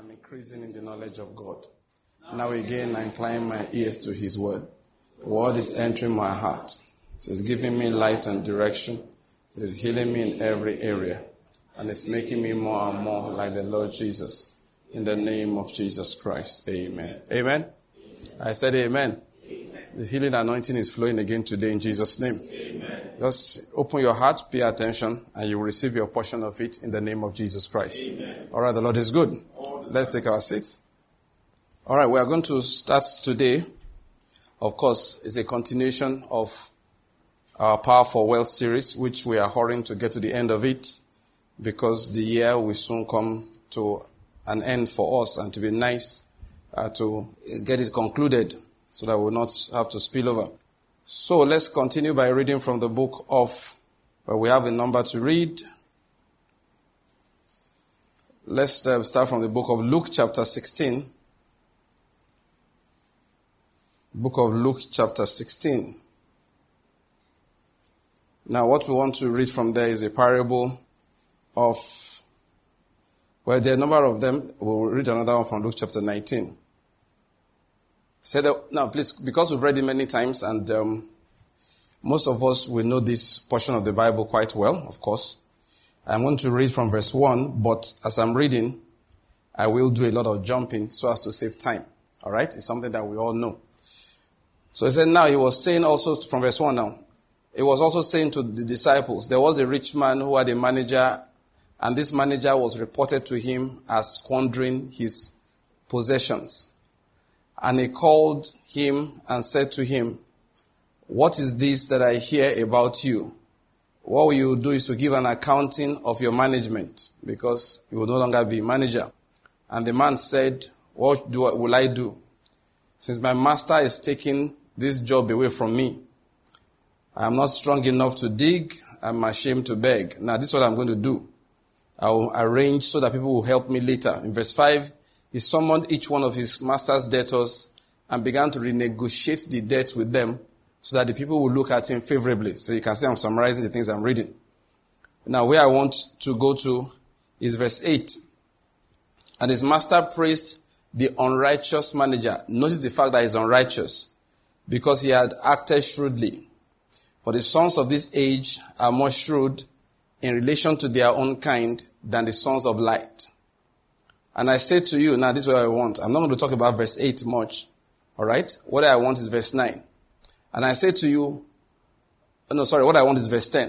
I'm increasing in the knowledge of God. Now again, I incline my ears to His word. Word is entering my heart. It is giving me light and direction. It is healing me in every area. And it's making me more and more like the Lord Jesus. In the name of Jesus Christ. Amen. Amen. I said amen. amen. The healing anointing is flowing again today in Jesus' name. Amen. Just open your heart, pay attention, and you will receive your portion of it in the name of Jesus Christ. Amen. All right, the Lord is good. Let's take our seats. All right, we are going to start today. Of course, it's a continuation of our Power for Wealth series, which we are hurrying to get to the end of it because the year will soon come to an end for us and to be nice uh, to get it concluded so that we will not have to spill over. So let's continue by reading from the book of, where we have a number to read. Let's uh, start from the book of Luke, chapter 16. Book of Luke, chapter 16. Now, what we want to read from there is a parable of, well, there are a number of them. We'll read another one from Luke, chapter 19. Say that, now, please, because we've read it many times and um, most of us will know this portion of the Bible quite well, of course. I'm going to read from verse 1, but as I'm reading, I will do a lot of jumping so as to save time. All right? It's something that we all know. So he said, now he was saying also from verse 1 now, he was also saying to the disciples, there was a rich man who had a manager, and this manager was reported to him as squandering his possessions. And he called him and said to him, What is this that I hear about you? What you do is to give an accounting of your management because you will no longer be manager. And the man said, What do, will I do? Since my master is taking this job away from me, I am not strong enough to dig, I'm ashamed to beg. Now, this is what I'm going to do. I will arrange so that people will help me later. In verse 5, he summoned each one of his master's debtors and began to renegotiate the debt with them so that the people will look at him favorably. So you can see I'm summarizing the things I'm reading. Now, where I want to go to is verse 8. And his master praised the unrighteous manager. Notice the fact that he's unrighteous because he had acted shrewdly. For the sons of this age are more shrewd in relation to their own kind than the sons of light. And I say to you, now this is what I want. I'm not going to talk about verse 8 much. Alright? What I want is verse 9. And I say to you, oh, no, sorry, what I want is verse 10.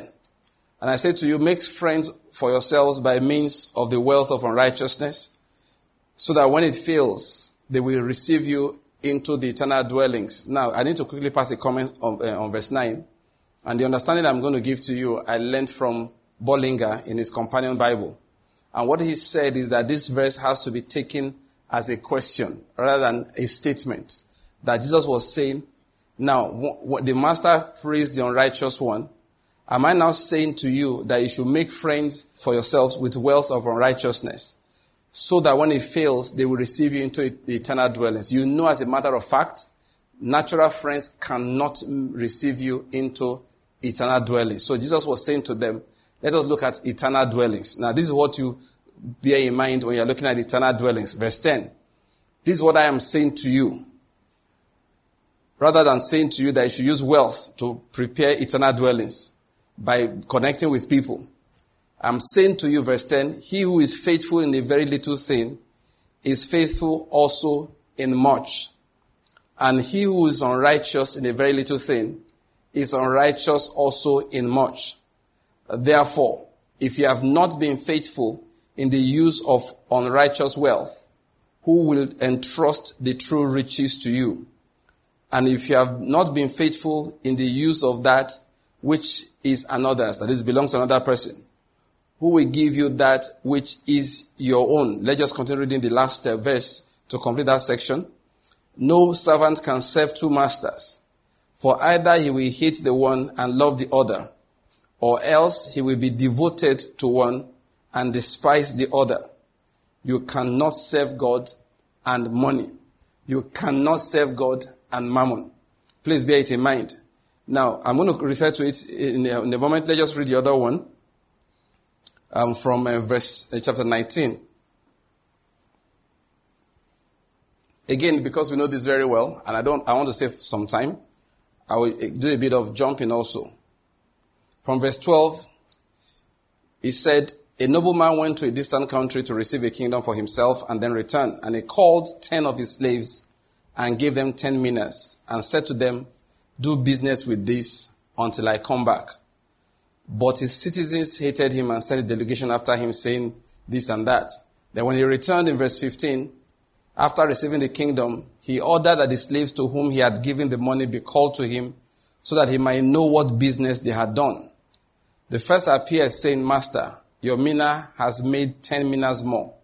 And I say to you, make friends for yourselves by means of the wealth of unrighteousness, so that when it fails, they will receive you into the eternal dwellings. Now, I need to quickly pass a comment on, uh, on verse 9. And the understanding I'm going to give to you, I learned from Bullinger in his companion Bible. And what he said is that this verse has to be taken as a question rather than a statement. That Jesus was saying, now, the master praised the unrighteous one. Am I now saying to you that you should make friends for yourselves with wealth of unrighteousness so that when it fails, they will receive you into the eternal dwellings? You know, as a matter of fact, natural friends cannot receive you into eternal dwellings. So Jesus was saying to them, let us look at eternal dwellings. Now, this is what you bear in mind when you're looking at eternal dwellings. Verse 10. This is what I am saying to you rather than saying to you that you should use wealth to prepare eternal dwellings by connecting with people. I'm saying to you, verse 10, he who is faithful in a very little thing is faithful also in much. And he who is unrighteous in a very little thing is unrighteous also in much. Therefore, if you have not been faithful in the use of unrighteous wealth, who will entrust the true riches to you? And if you have not been faithful in the use of that which is another's, that is belongs to another person, who will give you that which is your own? Let's just continue reading the last uh, verse to complete that section. No servant can serve two masters, for either he will hate the one and love the other, or else he will be devoted to one and despise the other. You cannot serve God and money. You cannot serve God and mammon. Please bear it in mind. Now, I'm going to refer to it in a, in a moment. Let's just read the other one um, from uh, verse uh, chapter 19. again, because we know this very well, and I don't, I want to save some time, I will do a bit of jumping also. From verse 12, he said, a nobleman went to a distant country to receive a kingdom for himself and then return. And he called ten of his slaves and gave them ten minas and said to them, do business with this until I come back. But his citizens hated him and sent a delegation after him saying this and that. Then when he returned in verse 15, after receiving the kingdom, he ordered that the slaves to whom he had given the money be called to him so that he might know what business they had done. The first appeared saying, Master, your mina has made ten minas more.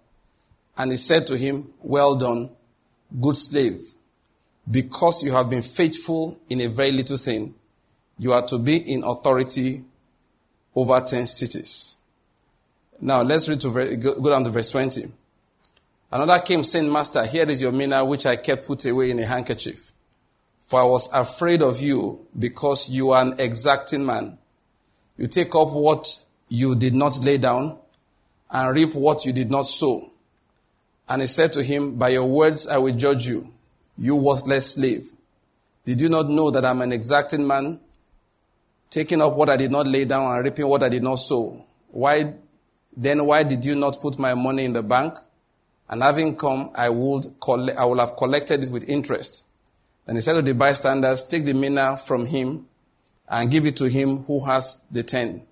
And he said to him, Well done, good slave. Because you have been faithful in a very little thing, you are to be in authority over ten cities. Now let's read to go down to verse 20. Another came saying, Master, here is your mina which I kept put away in a handkerchief. For I was afraid of you because you are an exacting man. You take up what you did not lay down and reap what you did not sow. And he said to him, By your words I will judge you, you worthless slave. Did you not know that I'm an exacting man, taking up what I did not lay down and reaping what I did not sow? Why, then why did you not put my money in the bank? And having come, I would I will have collected it with interest. Then he said to the bystanders, take the mina from him and give it to him who has the ten.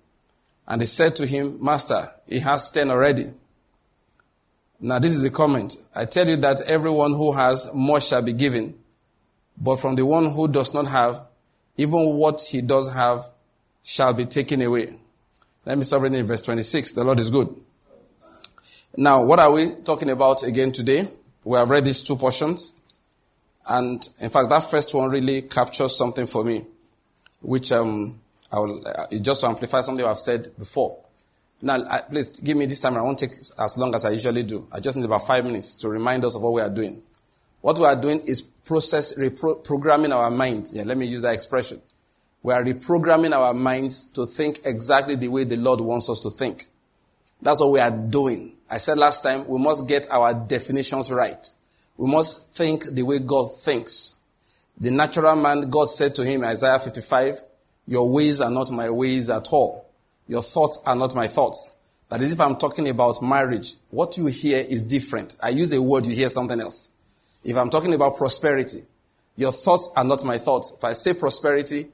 And they said to him, Master, he has ten already. Now this is the comment. I tell you that everyone who has much shall be given, but from the one who does not have, even what he does have shall be taken away. Let me stop reading in verse 26. The Lord is good. Now, what are we talking about again today? We have read these two portions. And in fact, that first one really captures something for me, which um, I will, uh, just to amplify something I've said before. Now, please give me this time. I won't take as long as I usually do. I just need about five minutes to remind us of what we are doing. What we are doing is process, reprogramming our mind. Yeah, let me use that expression. We are reprogramming our minds to think exactly the way the Lord wants us to think. That's what we are doing. I said last time, we must get our definitions right. We must think the way God thinks. The natural man, God said to him, Isaiah 55, your ways are not my ways at all. Your thoughts are not my thoughts. That is, if I'm talking about marriage, what you hear is different. I use a word, you hear something else. If I'm talking about prosperity, your thoughts are not my thoughts. If I say prosperity,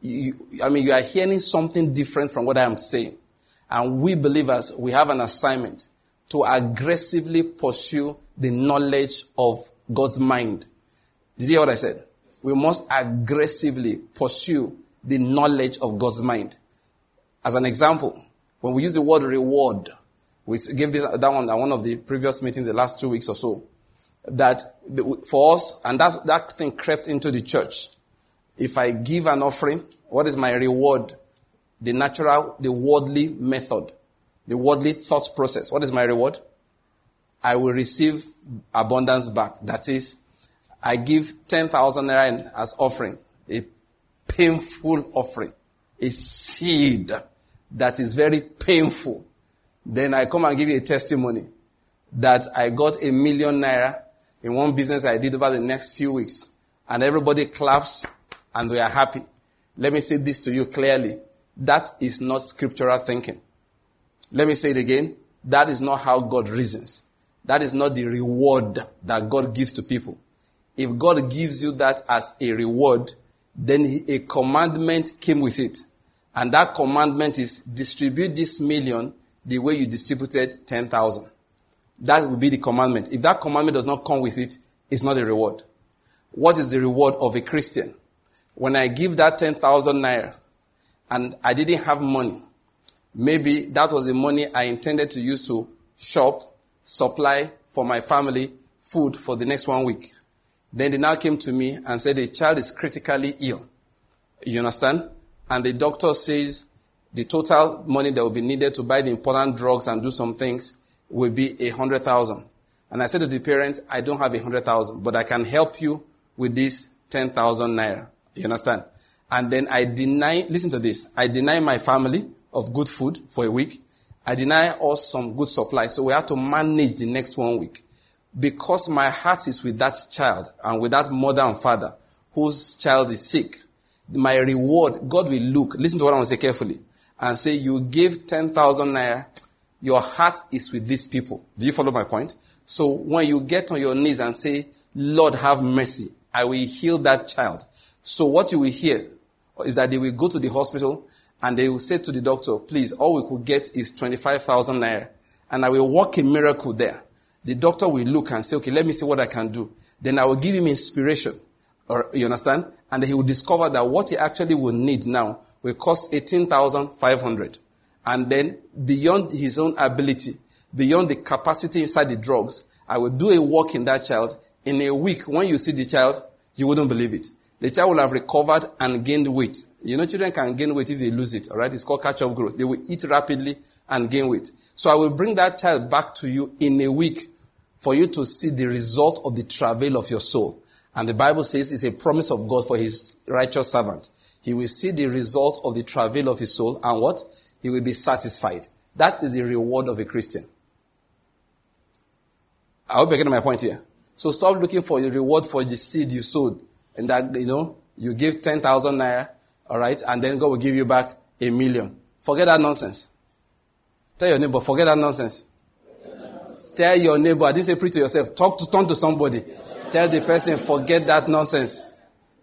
you, I mean, you are hearing something different from what I am saying. And we believers, we have an assignment to aggressively pursue the knowledge of God's mind. Did you hear what I said? We must aggressively pursue the knowledge of God's mind. As an example, when we use the word reward, we gave this, that one at one of the previous meetings the last two weeks or so, that the, for us, and that, that thing crept into the church. If I give an offering, what is my reward? The natural, the worldly method, the worldly thought process. What is my reward? I will receive abundance back. That is, I give 10,000 naira as offering, a painful offering, a seed that is very painful. Then I come and give you a testimony that I got a million naira in one business I did over the next few weeks. And everybody claps and we are happy. Let me say this to you clearly. That is not scriptural thinking. Let me say it again. That is not how God reasons. That is not the reward that God gives to people. If God gives you that as a reward, then a commandment came with it. And that commandment is distribute this million the way you distributed 10,000. That will be the commandment. If that commandment does not come with it, it's not a reward. What is the reward of a Christian? When I give that 10,000 naira and I didn't have money, maybe that was the money I intended to use to shop, supply for my family food for the next one week. Then they now came to me and said the child is critically ill. You understand? And the doctor says the total money that will be needed to buy the important drugs and do some things will be a hundred thousand. And I said to the parents, I don't have a hundred thousand, but I can help you with this ten thousand naira. You understand? And then I deny, listen to this, I deny my family of good food for a week. I deny us some good supply. So we have to manage the next one week. because my heart is with that child and with that mother and father whose child is sick, my reward, God will look, listen to what I want to say carefully, and say, you give 10,000 naira, your heart is with these people. Do you follow my point? So when you get on your knees and say, Lord, have mercy, I will heal that child. So what you will hear is that they will go to the hospital and they will say to the doctor, please, all we could get is 25,000 naira. And I will work a miracle there. The doctor will look and say, okay, let me see what I can do. Then I will give him inspiration. Or, you understand? And he will discover that what he actually will need now will cost 18,500. And then beyond his own ability, beyond the capacity inside the drugs, I will do a work in that child. In a week, when you see the child, you wouldn't believe it. The child will have recovered and gained weight. You know, children can gain weight if they lose it, alright? It's called catch-up growth. They will eat rapidly and gain weight. So I will bring that child back to you in a week for you to see the result of the travail of your soul. And the Bible says it's a promise of God for his righteous servant. He will see the result of the travail of his soul and what? He will be satisfied. That is the reward of a Christian. I hope you're getting my point here. So stop looking for the reward for the seed you sowed. And that, you know, you give 10,000 naira, alright, and then God will give you back a million. Forget that nonsense. Tell your neighbor, forget that nonsense. Tell your neighbor, I didn't say preach to yourself. Talk to, turn to somebody. Tell the person, forget that nonsense.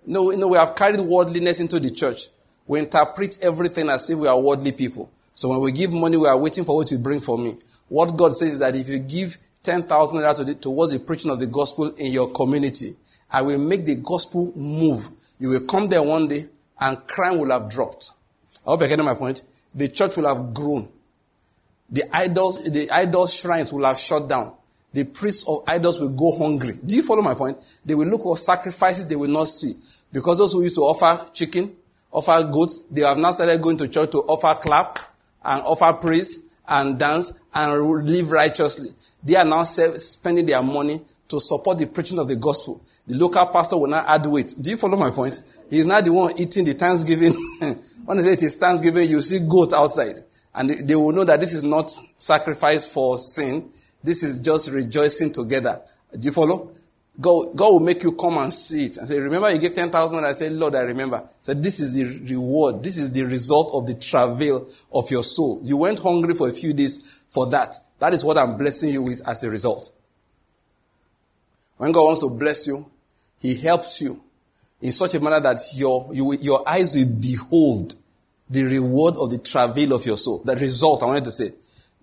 No, no, we have carried worldliness into the church. We interpret everything as if we are worldly people. So when we give money, we are waiting for what you bring for me. What God says is that if you give 10,000 naira towards the preaching of the gospel in your community, I will make the gospel move. You will come there one day and crime will have dropped. I hope you're getting my point. The church will have grown. The idols, the idol shrines will have shut down. The priests of idols will go hungry. Do you follow my point? They will look for sacrifices they will not see. Because those who used to offer chicken, offer goats, they have now started going to church to offer clap and offer praise and dance and live righteously. They are now spending their money to support the preaching of the gospel. The local pastor will not add weight. Do you follow my point? He's not the one eating the Thanksgiving. when they say it is Thanksgiving, you see goat outside. And they will know that this is not sacrifice for sin. This is just rejoicing together. Do you follow? God, God will make you come and see it and say, remember you gave 10,000 and I said, Lord, I remember. So this is the reward. This is the result of the travail of your soul. You went hungry for a few days for that. That is what I'm blessing you with as a result. When God wants to bless you, He helps you in such a manner that your, you, your eyes will behold the reward of the travail of your soul. The result, I wanted to say.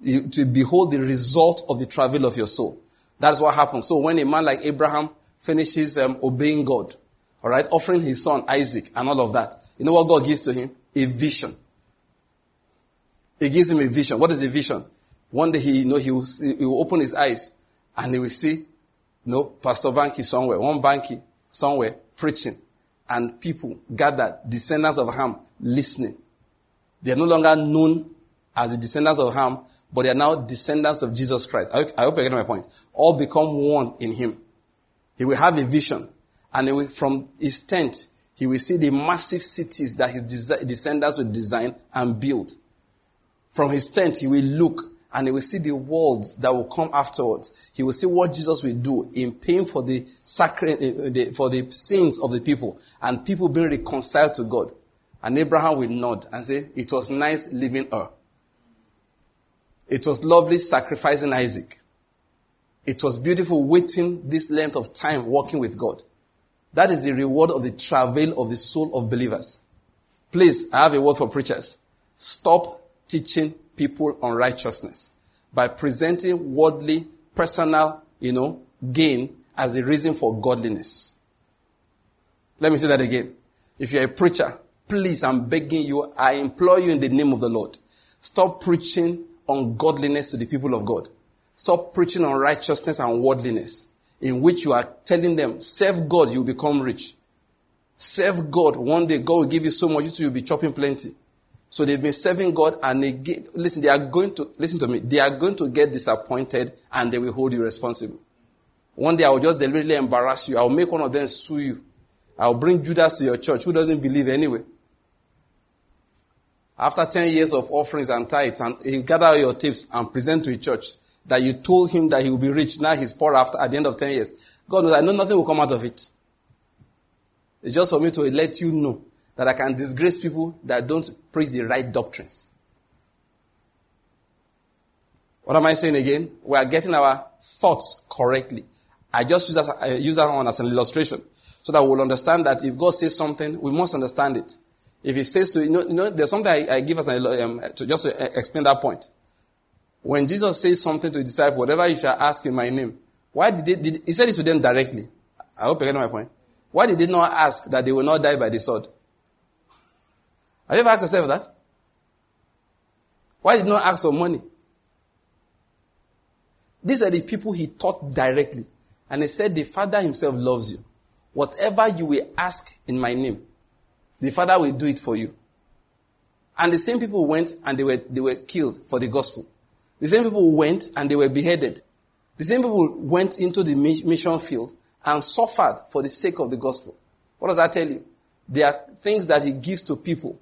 To behold the result of the travail of your soul. That's what happens. So when a man like Abraham finishes um, obeying God, all right, offering his son Isaac and all of that, you know what God gives to him? A vision. He gives him a vision. What is a vision? One day he, you know, he will, he will open his eyes and he will see, you know, Pastor Banky somewhere, one Banky somewhere preaching and people gathered, descendants of Ham, listening. They are no longer known as the descendants of Ham, but they are now descendants of Jesus Christ. I, I hope you're getting my point. All become one in Him. He will have a vision, and will, from His tent, He will see the massive cities that His descendants will design and build. From His tent, He will look and he will see the worlds that will come afterwards. He will see what Jesus will do in paying for the sacred, eh, for the sins of the people and people being reconciled to God. And Abraham will nod and say, it was nice living her. It was lovely sacrificing Isaac. It was beautiful waiting this length of time walking with God. That is the reward of the travail of the soul of believers. Please, I have a word for preachers. Stop teaching people on righteousness by presenting worldly, personal, you know, gain as a reason for godliness. Let me say that again. If you're a preacher, please, I'm begging you, I implore you in the name of the Lord. Stop preaching ungodliness to the people of God. Stop preaching on righteousness and worldliness, in which you are telling them, serve God, you'll become rich. Serve God. One day God will give you so much, you'll be chopping plenty. So they've been serving God and they get, listen, they are going to, listen to me, they are going to get disappointed and they will hold you responsible. One day I will just deliberately embarrass you. I will make one of them sue you. I will bring Judas to your church who doesn't believe anyway. After 10 years of offerings and tithes, and you gather your tips and present to a church, that you told him that he will be rich. Now he's poor after at the end of 10 years. God knows I know nothing will come out of it. It's just for me to let you know that I can disgrace people that don't preach the right doctrines. What am I saying again? We are getting our thoughts correctly. I just use that, I use that one as an illustration so that we'll understand that if God says something, we must understand it. If He says to, you know, you know there's something I, I give us um, to just to explain that point. When Jesus says something to the disciple, whatever you shall ask in my name, why did, they, did he said it to them directly? I hope you get my point. Why did he not ask that they will not die by the sword? Have you ever asked yourself that? Why did not ask for money? These are the people he taught directly. And he said, The Father himself loves you. Whatever you will ask in my name, the Father will do it for you. And the same people went and they were, they were killed for the gospel. The same people went and they were beheaded. The same people went into the mission field and suffered for the sake of the gospel. What does that tell you? There are things that he gives to people.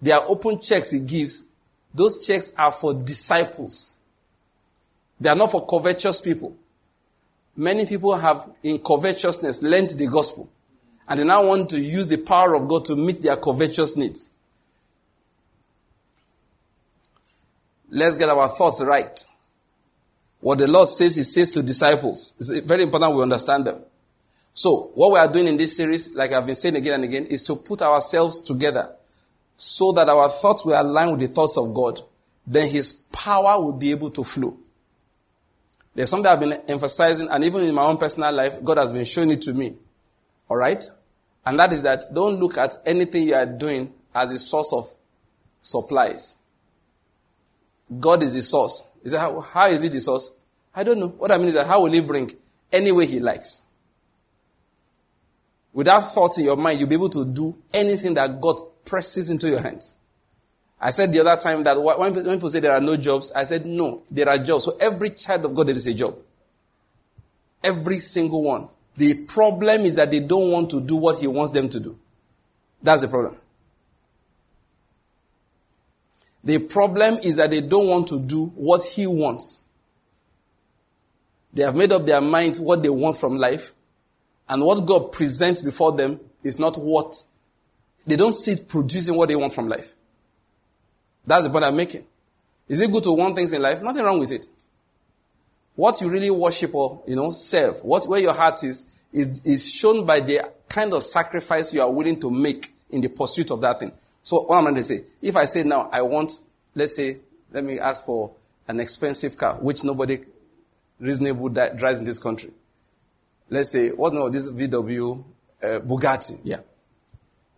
There are open checks he gives. Those checks are for disciples. They are not for covetous people. Many people have, in covetousness, learned the gospel. And they now want to use the power of God to meet their covetous needs. Let's get our thoughts right. What the Lord says, He says to disciples. It's very important we understand them. So, what we are doing in this series, like I've been saying again and again, is to put ourselves together so that our thoughts will align with the thoughts of God. Then His power will be able to flow. There's something I've been emphasizing, and even in my own personal life, God has been showing it to me. Alright? And that is that don't look at anything you are doing as a source of supplies. God is the source. Said, how, how is he the source? I don't know. What I mean is that how will he bring? Any way he likes. Without thought in your mind, you'll be able to do anything that God presses into your hands. I said the other time that when people say there are no jobs, I said no, there are jobs. So every child of God, there is a job. Every single one. The problem is that they don't want to do what he wants them to do. That's the problem. The problem is that they don't want to do what he wants. They have made up their minds what they want from life, and what God presents before them is not what they don't see it producing what they want from life. That's the point I'm making. Is it good to want things in life? Nothing wrong with it. What you really worship or, you know, serve, what, where your heart is, is, is shown by the kind of sacrifice you are willing to make in the pursuit of that thing. So what I'm going to say, if I say now, I want, let's say, let me ask for an expensive car, which nobody reasonable drives in this country. Let's say, what's now this VW uh, Bugatti? Yeah.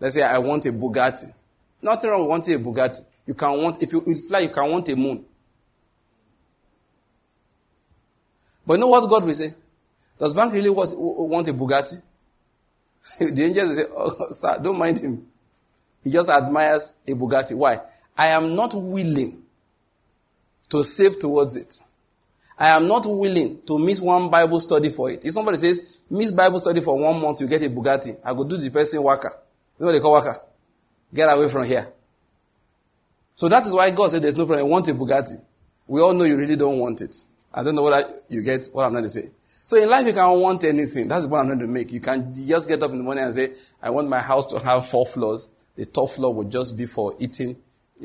Let's say I want a Bugatti. Nothing wrong with wanting a Bugatti. You can want, if you fly, you can want a moon. But you know what God will say? Does bank really want, want a Bugatti? the angels will say, oh, sir, don't mind him. He just admires a Bugatti. Why? I am not willing to save towards it. I am not willing to miss one Bible study for it. If somebody says, miss Bible study for one month, you get a Bugatti, I go do the person worker. You know they call worker? Get away from here. So that is why God said there's no problem. I want a Bugatti. We all know you really don't want it. I don't know whether you get, what I'm trying to say. So in life, you can want anything. That's the point I'm trying to make. You can just get up in the morning and say, I want my house to have four floors. The top floor would just be for eating,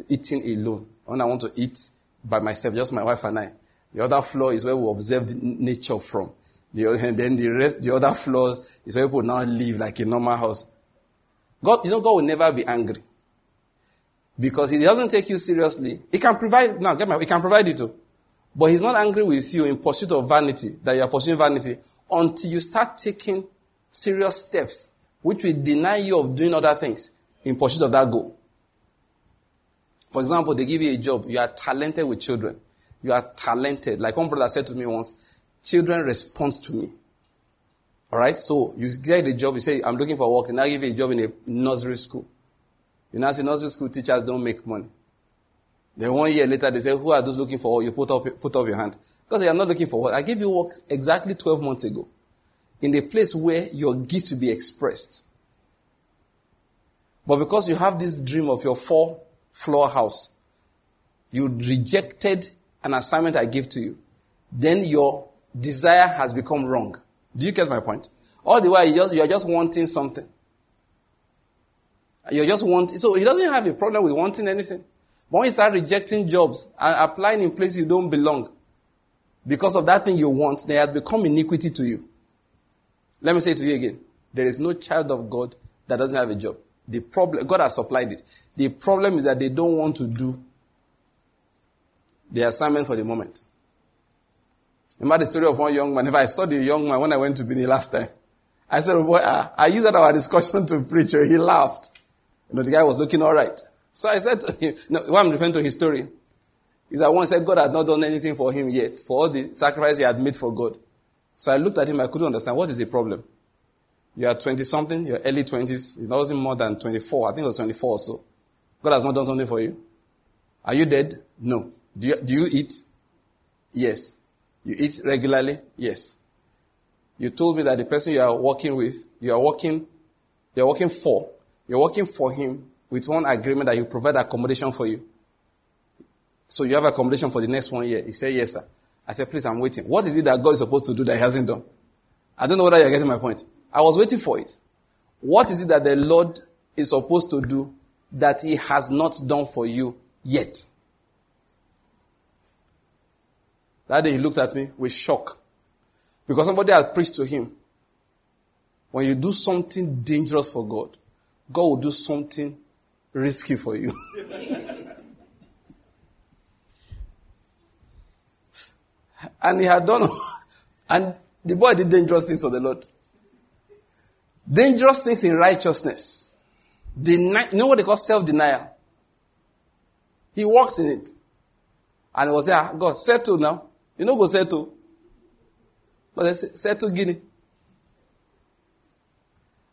eating alone. When I want to eat by myself, just my wife and I. The other floor is where we observe nature from. The, and then the rest, the other floors is where people now live like a normal house. God, you know, God will never be angry. Because he doesn't take you seriously. He can provide, now get my, he can provide it too. But he's not angry with you in pursuit of vanity, that you are pursuing vanity, until you start taking serious steps, which will deny you of doing other things in pursuit of that goal. For example, they give you a job. You are talented with children. You are talented. Like one brother said to me once, children respond to me. Alright? So you get the job, you say, I'm looking for work, and I give you a job in a nursery school. You know, see, nursery school teachers don't make money. Then one year later, they say, who are those looking for? You put up, put up your hand. Because you are not looking for work. I gave you work exactly 12 months ago. In a place where your gift to be expressed. But because you have this dream of your four floor house, you rejected an assignment I give to you, then your desire has become wrong. Do you get my point? All the while, you you're just wanting something. You're just wanting, so he doesn't have a problem with wanting anything. When you start rejecting jobs and applying in places you don't belong, because of that thing you want, they has become iniquity to you. Let me say it to you again. There is no child of God that doesn't have a job. The problem, God has supplied it. The problem is that they don't want to do the assignment for the moment. Remember the story of one young man? If I saw the young man when I went to Bini last time, I said, oh boy, ah, I used that our discussion to preach. He laughed. You know, the guy was looking all right. So I said to him, no, what I'm referring to his story is that one said God had not done anything for him yet, for all the sacrifice he had made for God. So I looked at him, I couldn't understand what is the problem. You are 20 something, you're early 20s, it wasn't more than 24, I think it was 24 or so. God has not done something for you. Are you dead? No. Do you, do you eat? Yes. You eat regularly? Yes. You told me that the person you are working with, you are working, you are working for, you're working for him with one agreement that he provide accommodation for you. So you have accommodation for the next one year. He said, yes, sir. I said, please, I'm waiting. What is it that God is supposed to do that he hasn't done? I don't know whether you're getting my point. I was waiting for it. What is it that the Lord is supposed to do that he has not done for you yet? That day he looked at me with shock. Because somebody had preached to him. When you do something dangerous for God, God will do something risky for you. and he had done, and the boy did dangerous things for the Lord. Dangerous things in righteousness. Deny, you know what they call self denial? He walked in it. And was there, ah, God, settle now. You know, go settle. But they say, settle Guinea.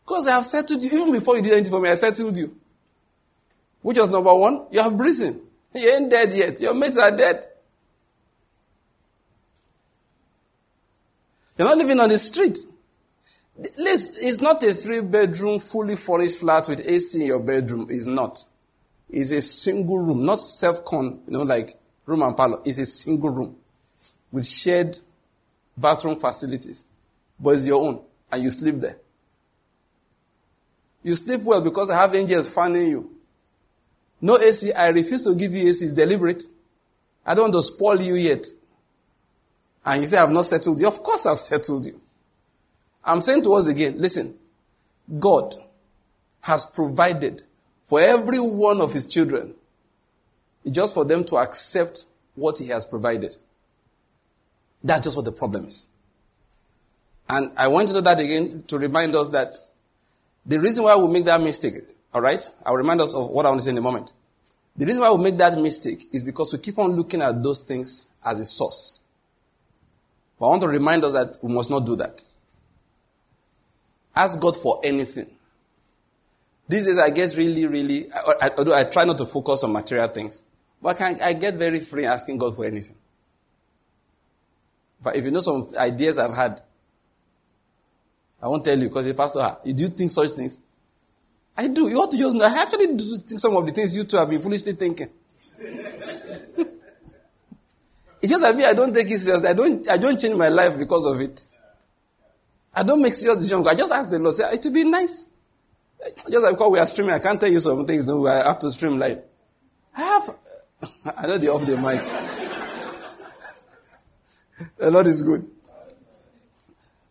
Because I have settled you. Even before you did anything for me, I settled you. Which was number one? You have breathing. You ain't dead yet. Your mates are dead. You're not living on the street. This is not a three bedroom, fully furnished flat with AC in your bedroom. It's not. It's a single room, not self con, you know, like room and parlor. It's a single room with shared bathroom facilities. But it's your own, and you sleep there. You sleep well because I have angels fanning you. No AC. I refuse to give you AC. It's deliberate. I don't want to spoil you yet. And you say, I've not settled you. Of course I've settled you. I'm saying to us again, listen, God has provided for every one of his children. Just for them to accept what he has provided. That's just what the problem is. And I want to do that again to remind us that the reason why we make that mistake, all right? I'll remind us of what I want to say in a moment. The reason why we make that mistake is because we keep on looking at those things as a source. But I want to remind us that we must not do that. Ask God for anything. These days I get really, really, although I try not to focus on material things, but I, I get very free asking God for anything. But if you know some ideas I've had, I won't tell you because the pastor, ah, do you think such things? I do. You ought to just know. I actually do think some of the things you two have been foolishly thinking. it's just that me, I don't take it seriously. I don't, I don't change my life because of it. I don't make serious decisions. I just ask the Lord, say, it would be nice. Just like because we are streaming, I can't tell you some things. No, I have to stream live. I have, I know the off the mic. the Lord is good.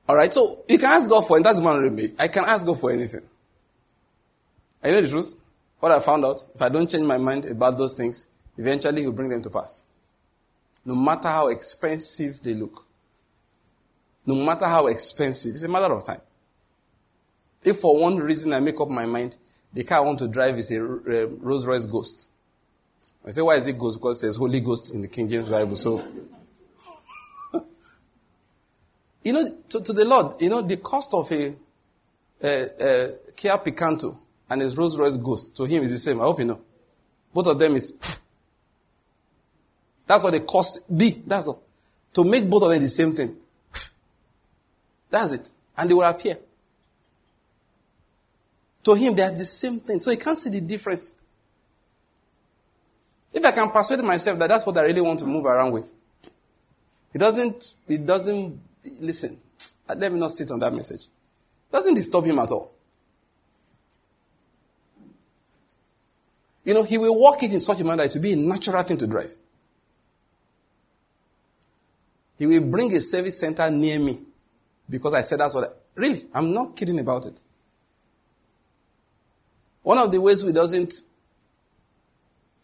All right, so you can ask God for, and that's one me. I can ask God for anything. I know the truth. What I found out, if I don't change my mind about those things, eventually He'll bring them to pass. No matter how expensive they look. No matter how expensive, it's a matter of time. If for one reason I make up my mind, the car I want to drive is a uh, Rolls Royce Ghost. I say, why is it Ghost? Because it says Holy Ghost in the King James Bible. So You know, to, to the Lord, you know, the cost of a, a, a Kia Picanto and his Rolls Royce Ghost to him is the same. I hope you know. Both of them is. That's what they cost be. That's all. To make both of them the same thing. That's it. And they will appear. To him, they are the same thing. So he can't see the difference. If I can persuade myself that that's what I really want to move around with, it doesn't, it doesn't, listen, let me not sit on that message. It doesn't disturb him at all. You know, he will walk it in such a manner that it will be a natural thing to drive. He will bring a service center near me because I said that's what I, really, I'm not kidding about it. One of the ways he doesn't,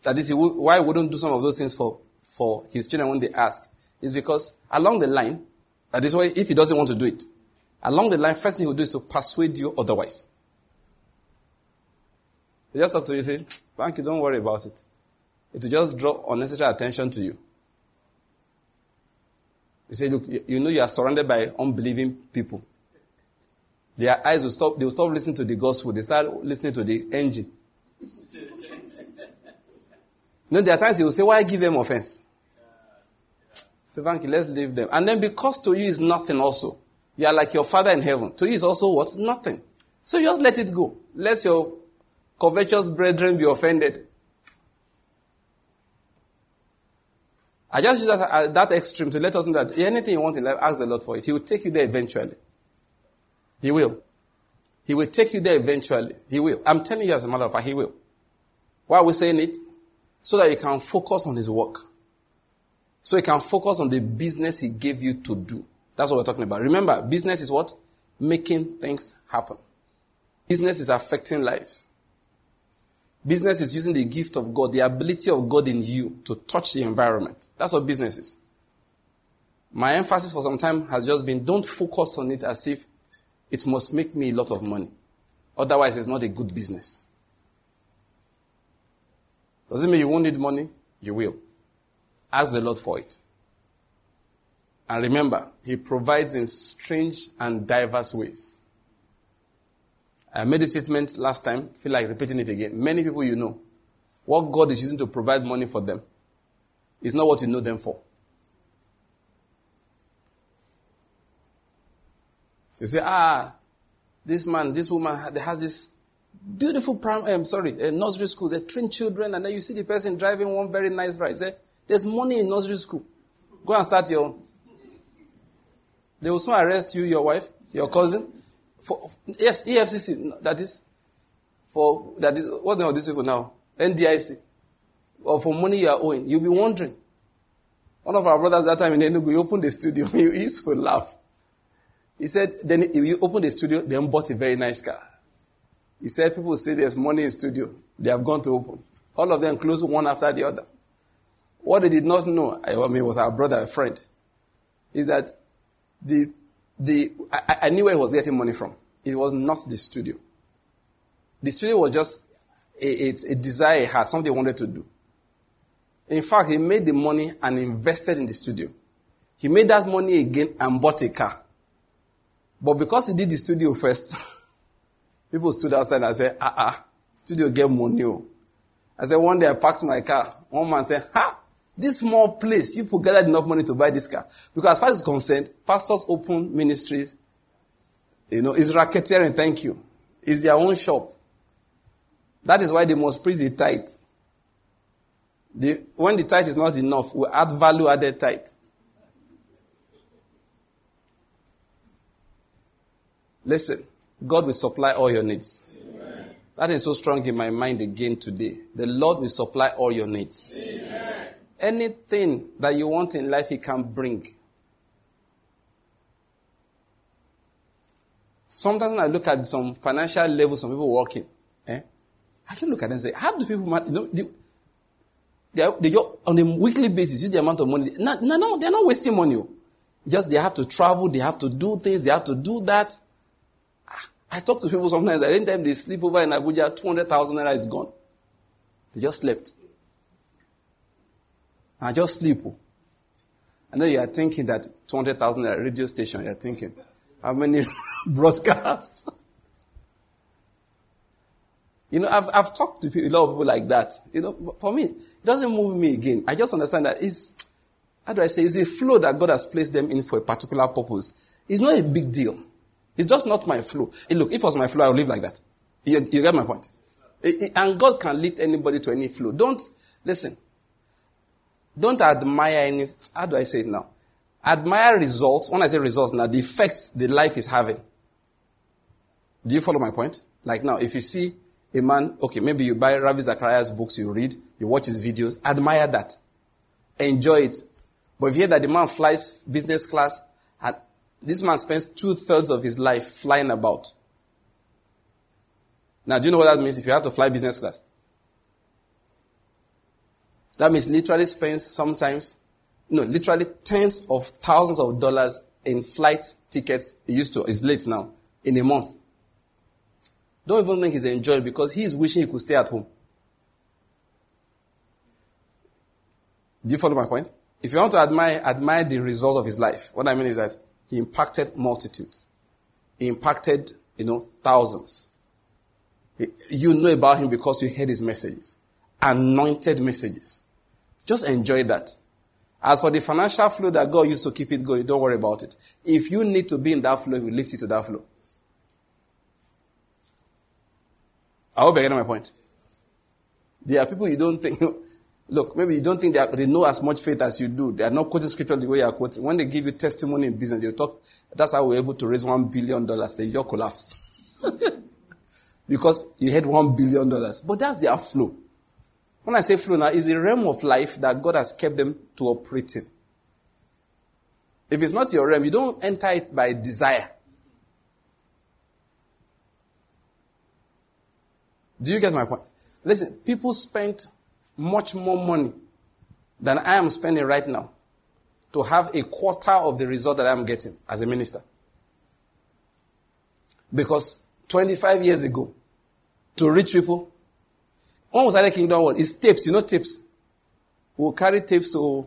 that is, why he wouldn't do some of those things for, for his children when they ask, is because along the line, that is why if he doesn't want to do it, along the line, first thing he will do is to persuade you otherwise. He just talk to you, say, Banky, don't worry about it. It will just draw unnecessary attention to you. They say, look, you know you are surrounded by unbelieving people. Their eyes will stop, they will stop listening to the gospel. They start listening to the engine. you know, there are times he will say, why give them offense? Say, Banky, let's leave them. And then because to you is nothing also. You are like your father in heaven. To you is also what? Nothing. So just let it go. Let your covetous brethren be offended. I just use that, uh, that extreme to let us know that anything you want in life, ask the Lord for it. He will take you there eventually. He will. He will take you there eventually. He will. I'm telling you as a matter of fact, He will. Why are we saying it? So that you can focus on His work. So you can focus on the business He gave you to do. That's what we're talking about. Remember, business is what? Making things happen. Business is affecting lives. Business is using the gift of God, the ability of God in you to touch the environment. That's what business is. My emphasis for some time has just been don't focus on it as if it must make me a lot of money. Otherwise, it's not a good business. Doesn't mean you won't need money, you will. Ask the Lord for it. And remember, He provides in strange and diverse ways. I made a statement last time, feel like repeating it again. Many people you know, what God is using to provide money for them is not what you know them for. You say, ah, this man, this woman they has this beautiful prime, um, sorry, a nursery school. They train children, and then you see the person driving one very nice ride. Say, there's money in nursery school. Go and start your own. They will soon arrest you, your wife, your cousin. For, yes, EFCC, that is, for, that is, what are these people now? NDIC. Or for money you are owing. You'll be wondering. One of our brothers that time in Enugu, he opened the studio. He used to laugh. He said, then he opened the studio, then bought a very nice car. He said, people say there's money in studio. They have gone to open. All of them closed one after the other. What they did not know, I mean, was our brother, a friend, is that the the, I, I knew where he was getting money from. It was not the studio. The studio was just a, a, a desire he had, something he wanted to do. In fact, he made the money and invested in the studio. He made that money again and bought a car. But because he did the studio first, people stood outside and said, ah, ah, studio get money. Oh. I said, one day I parked my car. One man said, ha, this small place, you gathered enough money to buy this car. Because as far as it's concerned, pastors open ministries. You know, it's racketeering, thank you. It's their own shop. That is why they must praise the tithe. The, when the tithe is not enough, we add value added tithe. Listen, God will supply all your needs. Amen. That is so strong in my mind again today. The Lord will supply all your needs. Amen. Anything that you want in life, He can bring. Sometimes I look at some financial levels, some people working. Eh? I can look at them and say, how do people, you know, they, they, are, they on a weekly basis use the amount of money. No, no, they're not wasting money. Oh. Just they have to travel, they have to do things, they have to do that. Ah, I talk to people sometimes, at any time they sleep over in Abuja, 200,000 naira is gone. They just slept. I just sleep. Oh. I know you are thinking that 200,000 at radio station, you are thinking, how many broadcasts? you know, I've, I've talked to people, a lot of people like that. You know, for me, it doesn't move me again. I just understand that it's, how do I say, it's a flow that God has placed them in for a particular purpose. It's not a big deal. It's just not my flow. Hey, look, if it was my flow, I would live like that. You, you get my point? Eh, eh, and God can lift anybody to any flow. Don't, listen, Don't admire any, how do I say it now? Admire results. When I say results now, the effects the life is having. Do you follow my point? Like now, if you see a man, okay, maybe you buy Ravi Zacharias books, you read, you watch his videos, admire that. Enjoy it. But if you hear that the man flies business class, and this man spends two thirds of his life flying about. Now, do you know what that means if you have to fly business class? That means literally spends sometimes, no, literally tens of thousands of dollars in flight tickets. He used to, it's late now, in a month. Don't even think he's enjoying because he's wishing he could stay at home. Do you follow my point? If you want to admire, admire the result of his life, what I mean is that he impacted multitudes. He impacted, you know, thousands. You know about him because you heard his messages. Anointed messages. Just enjoy that. As for the financial flow that God used to keep it going, don't worry about it. If you need to be in that flow, He will lift you to that flow. I hope you're getting my point. There are people you don't think, look, maybe you don't think they, are, they know as much faith as you do. They are not quoting scripture the way you are quoting. When they give you testimony in business, you talk, that's how we're able to raise one billion dollars. Then you collapse. because you had one billion dollars. But that's their flow. When I say flow now, it's a realm of life that God has kept them to operate in. If it's not your realm, you don't enter it by desire. Do you get my point? Listen, people spent much more money than I am spending right now to have a quarter of the result that I'm getting as a minister. Because 25 years ago, to reach people, when was I Kingdom World? It's tapes, you know tapes. We'll carry tapes to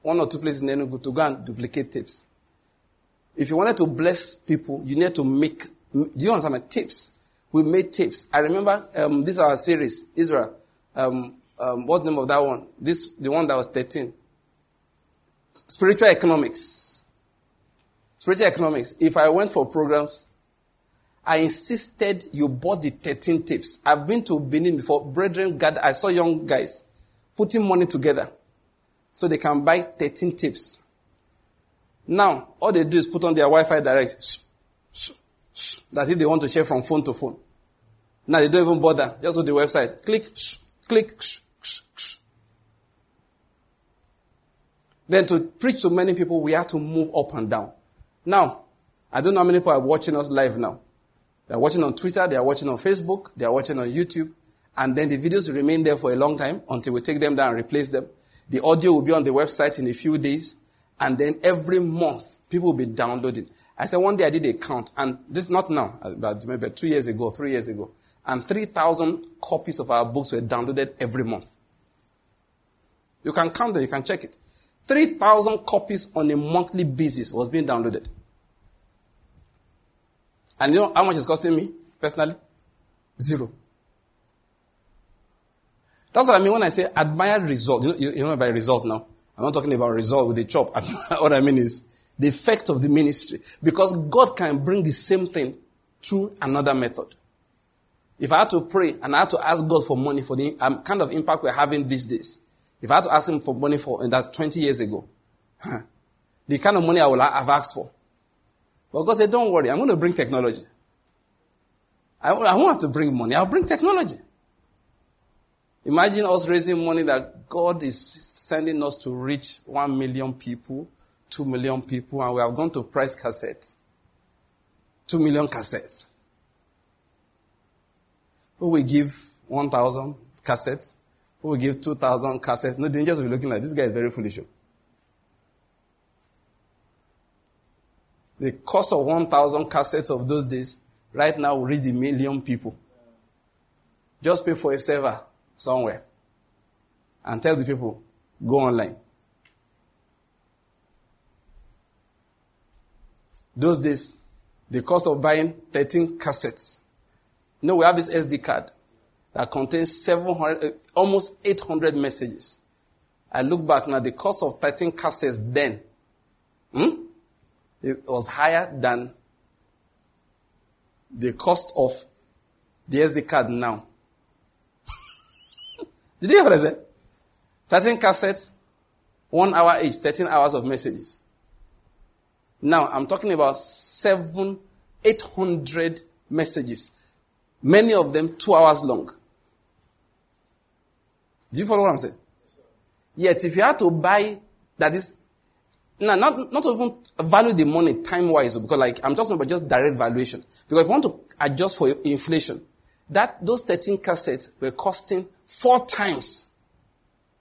one or two places in Enugu to go and duplicate tapes. If you wanted to bless people, you need to make, do you understand my tapes? We made tapes. I remember um, this is our series, Israel. Um, um, what's the name of that one? This the one that was 13. Spiritual economics. Spiritual economics. If I went for programs, I insisted you bought the 13 tapes. I've been to Benin before. Brethren, God, I saw young guys putting money together so they can buy 13 tapes. Now, all they do is put on their Wi-Fi direct. That's if they want to share from phone to phone. Now they don't even bother. Just go to the website. Click, click. Then to preach to many people, we have to move up and down. Now, I don't know how many people are watching us live now. They are watching on Twitter, they are watching on Facebook, they are watching on YouTube, and then the videos remain there for a long time until we take them down and replace them. The audio will be on the website in a few days, and then every month people will be downloading. I said one day I did a count, and this is not now, but maybe two years ago, three years ago, and 3,000 copies of our books were downloaded every month. You can count them, you can check it. 3,000 copies on a monthly basis was being downloaded. And you know how much it's costing me personally? Zero. That's what I mean when I say admire result. You know, you, you know by result now. I'm not talking about result with a chop. what I mean is the effect of the ministry. Because God can bring the same thing through another method. If I had to pray and I had to ask God for money for the um, kind of impact we're having these days, if I had to ask Him for money for, and that's 20 years ago, huh, the kind of money I would have asked for. But God said, don't worry, I'm going to bring technology. I, I won't have to bring money, I'll bring technology. Imagine us raising money that God is sending us to reach 1 million people, 2 million people, and we have gone to price cassettes. 2 million cassettes. Who will give 1,000 cassettes? Who will give 2,000 cassettes? No, they just be looking like this guy is very foolish. Oh. The cost of 1,000 cassettes of those days right now will reach a million people. Just pay for a server somewhere and tell the people, go online. Those days, the cost of buying 13 cassettes you know, we have this SD card that contains 700, uh, almost 800 messages. I look back now, the cost of 13 cassettes then, hmm, it was higher than the cost of the SD card now. Did you hear what I said? 13 cassettes, One hour each, 13 hours of messages. Now, I'm talking about seven, 800 messages. Many of them two hours long. Do you follow what I'm saying? Yet, if you had to buy, that is, now, not, not even value the money time wise, because like, I'm talking about just direct valuation. Because if you want to adjust for inflation, that, those 13 cassettes were costing four times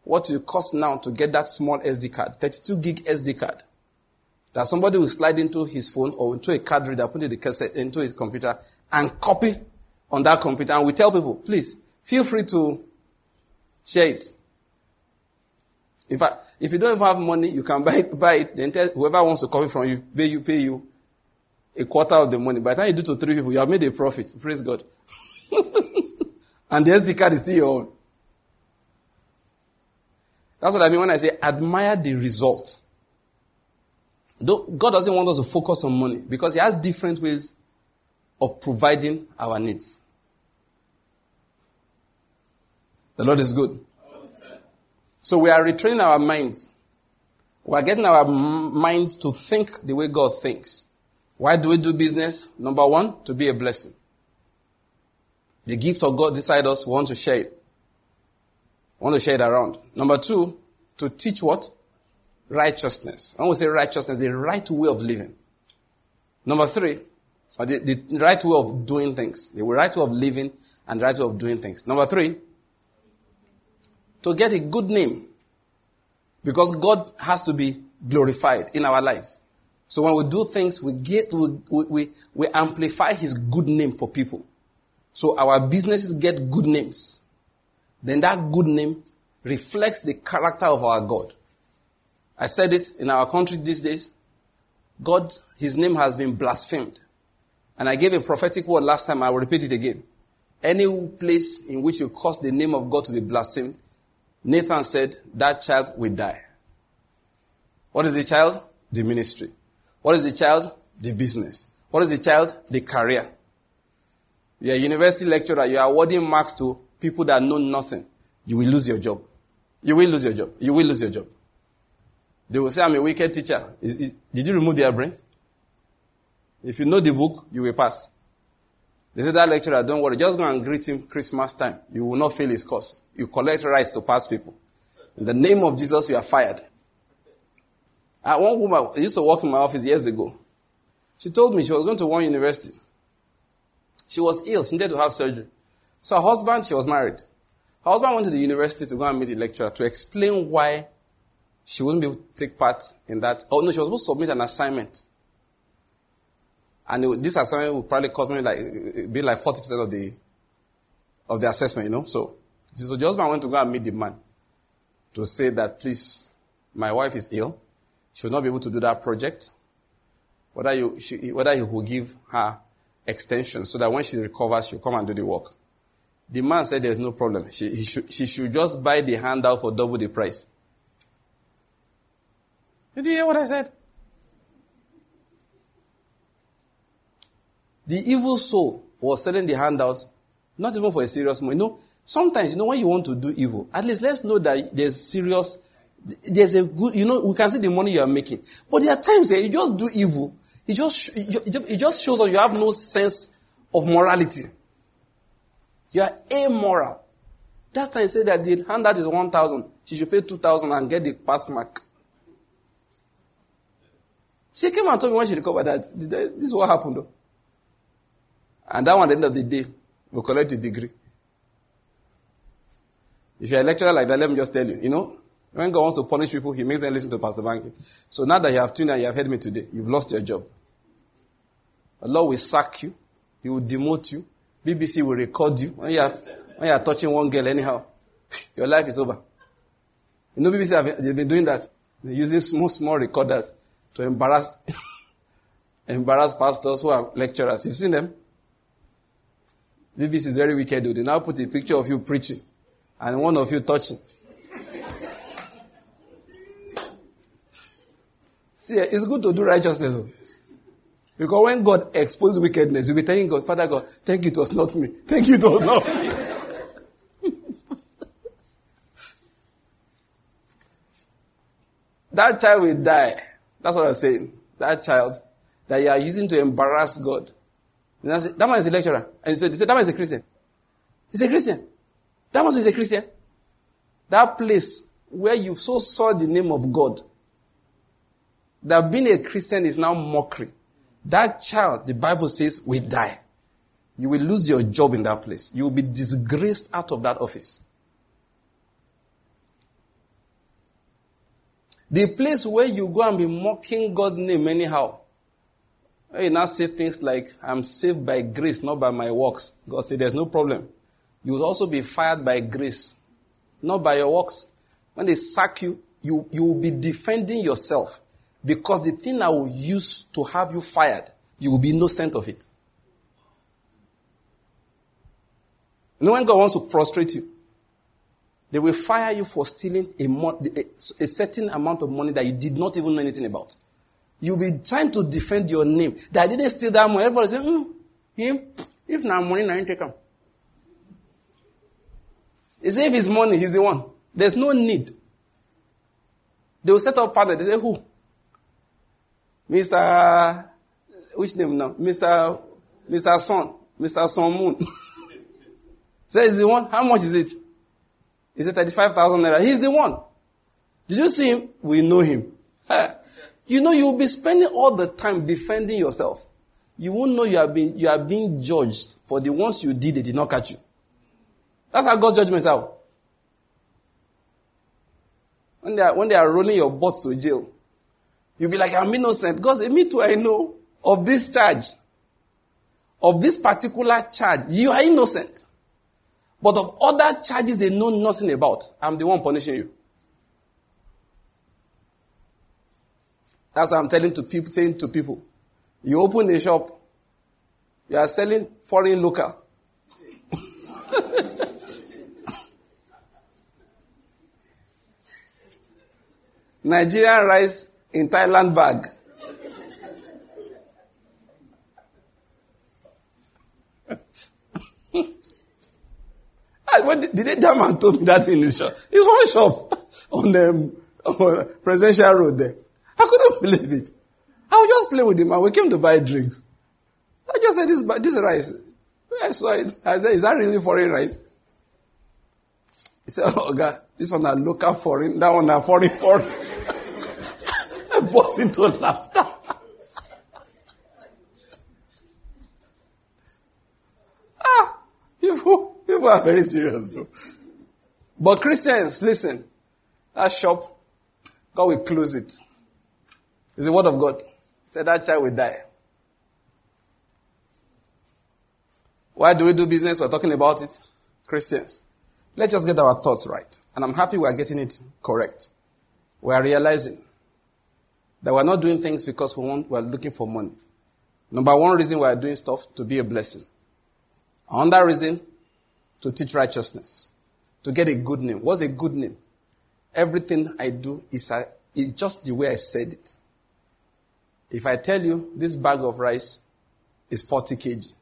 what it costs now to get that small SD card, 32 gig SD card. That somebody will slide into his phone or into a card reader, put the cassette into his computer and copy on that computer. And we tell people, please, feel free to share it. In fact, if you don't have money, you can buy it, buy it. Then tell whoever wants to copy from you, pay you, pay you a quarter of the money. By the time you do to three people, you have made a profit. Praise God. and the SD card is still your own. That's what I mean when I say admire the result. God doesn't want us to focus on money because He has different ways of providing our needs. The Lord is good. So we are retraining our minds. We are getting our minds to think the way God thinks. Why do we do business? Number one, to be a blessing. The gift of God inside us, we want to share it. We want to share it around. Number two, to teach what? Righteousness. When we say righteousness, the right way of living. Number three, or the, the right way of doing things. The right way of living and the right way of doing things. Number three, to get a good name. Because God has to be glorified in our lives. So when we do things, we get, we, we, we amplify His good name for people. So our businesses get good names. Then that good name reflects the character of our God. I said it in our country these days. God, His name has been blasphemed. And I gave a prophetic word last time. I will repeat it again. Any place in which you cause the name of God to be blasphemed, Nathan said, that child will die. What is the child? The ministry. What is the child? The business. What is the child? The career. You're a university lecturer, you're awarding marks to people that know nothing. You will lose your job. You will lose your job. You will lose your job. They will say, I'm a wicked teacher. Is, is, did you remove their brains? If you know the book, you will pass. They say that lecturer, don't worry, just go and greet him Christmas time. You will not fail his course. You collect rights to pass people. In the name of Jesus, you are fired. Uh, one woman used to work in my office years ago. She told me she was going to one university. She was ill. She needed to have surgery. So her husband, she was married. Her husband went to the university to go and meet the lecturer to explain why she wouldn't be able to take part in that. Oh no, she was supposed to submit an assignment. And this assignment would probably cost me like, be like 40% of the, of the assessment, you know. So, so the husband went to go and meet the man to say that, please, my wife is ill. She will not be able to do that project. Whether you, she, whether he will give her extension so that when she recovers, she'll come and do the work. The man said there's no problem. She, should, she should just buy the handout for double the price. Did you hear what I said? The evil soul was selling the handouts, not even for a serious money. You know, sometimes, you know, when you want to do evil, at least let's know that there's serious, there's a good, you know, we can see the money you are making. But there are times where you just do evil, it just, it just shows that you have no sense of morality. You are amoral. That time say that the handout is 1,000. She should pay 2,000 and get the pass mark. She came and told me when she recovered that this is what happened though. And that one, at the end of the day, will collect a degree. If you're a lecturer like that, let me just tell you, you know, when God wants to punish people, he makes them listen to Pastor Banky. So now that you have tuned and you have heard me today, you've lost your job. The Lord will sack you. He will demote you. BBC will record you. When you are, when you are touching one girl anyhow, your life is over. You know BBC have they've been doing that. They're using small, small recorders to embarrass, embarrass pastors who are lecturers. You've seen them? BBC is very wicked. They now put a picture of you preaching and one of you touching. See, it's good to do righteousness. Because when God exposes wickedness, you'll be thanking God, Father God, thank you, it was not me. Thank you, it was not me. that child will die. That's what I'm saying. That child that you are using to embarrass God. Say, that man is a lecturer. And he said, that man is a Christian. He's a Christian. That man is a Christian. That place where you so saw the name of God, that being a Christian is now mockery. That child, the Bible says, will die. You will lose your job in that place. You will be disgraced out of that office. The place where you go and be mocking God's name anyhow. You now say things like, I'm saved by grace, not by my works. God said, there's no problem. You will also be fired by grace, not by your works. When they sack you, you, you will be defending yourself because the thing I will use to have you fired, you will be innocent of it. No one God wants to frustrate you. They will fire you for stealing a, a, a certain amount of money that you did not even know anything about. You'll be trying to defend your name. That I didn't steal that money. Everybody say, hmm, him, if now money, now take him. He say if it's money, he's the one. There's no need. They will set up partner. They say, who? Mr. Which name now? Mr. Mr. Son. Mr. Son Moon. Say, is the one? How much is it? Is it 35,000 naira? He's the one. Did you see him? We know him. You know, you'll be spending all the time defending yourself. You won't know you are being, you are being judged for the ones you did, they did not catch you. That's how God's judgment is out. When they, are, when they are rolling your butt to jail, you'll be like, I'm innocent. God said, eh, me too, I know of this charge. Of this particular charge. You are innocent. But of other charges they know nothing about, I'm the one punishing you. That's what I'm telling to people, saying to people. You open a shop, you are selling foreign local. Nigerian rice in Thailand bag. when did, they damn and told me that in the shop? It's one shop on um, Presidential Road there. Believe it. I was just playing with him and we came to buy drinks. I just said, this, this rice. I saw it. I said, is that really foreign rice? He said, oh God, this one are local foreign, that one are foreign foreign. I burst into laughter. ah, you People are very serious. But Christians, listen, that shop, God will close it. It's the word of God. Said that child will die. Why do we do business? We're talking about it. Christians. Let's just get our thoughts right. And I'm happy we're getting it correct. We are realizing that we're not doing things because we want, we're looking for money. Number one reason we are doing stuff to be a blessing. Another reason to teach righteousness, to get a good name. What's a good name? Everything I do is, is just the way I said it. If I tell you this bag of rice is 40 kg,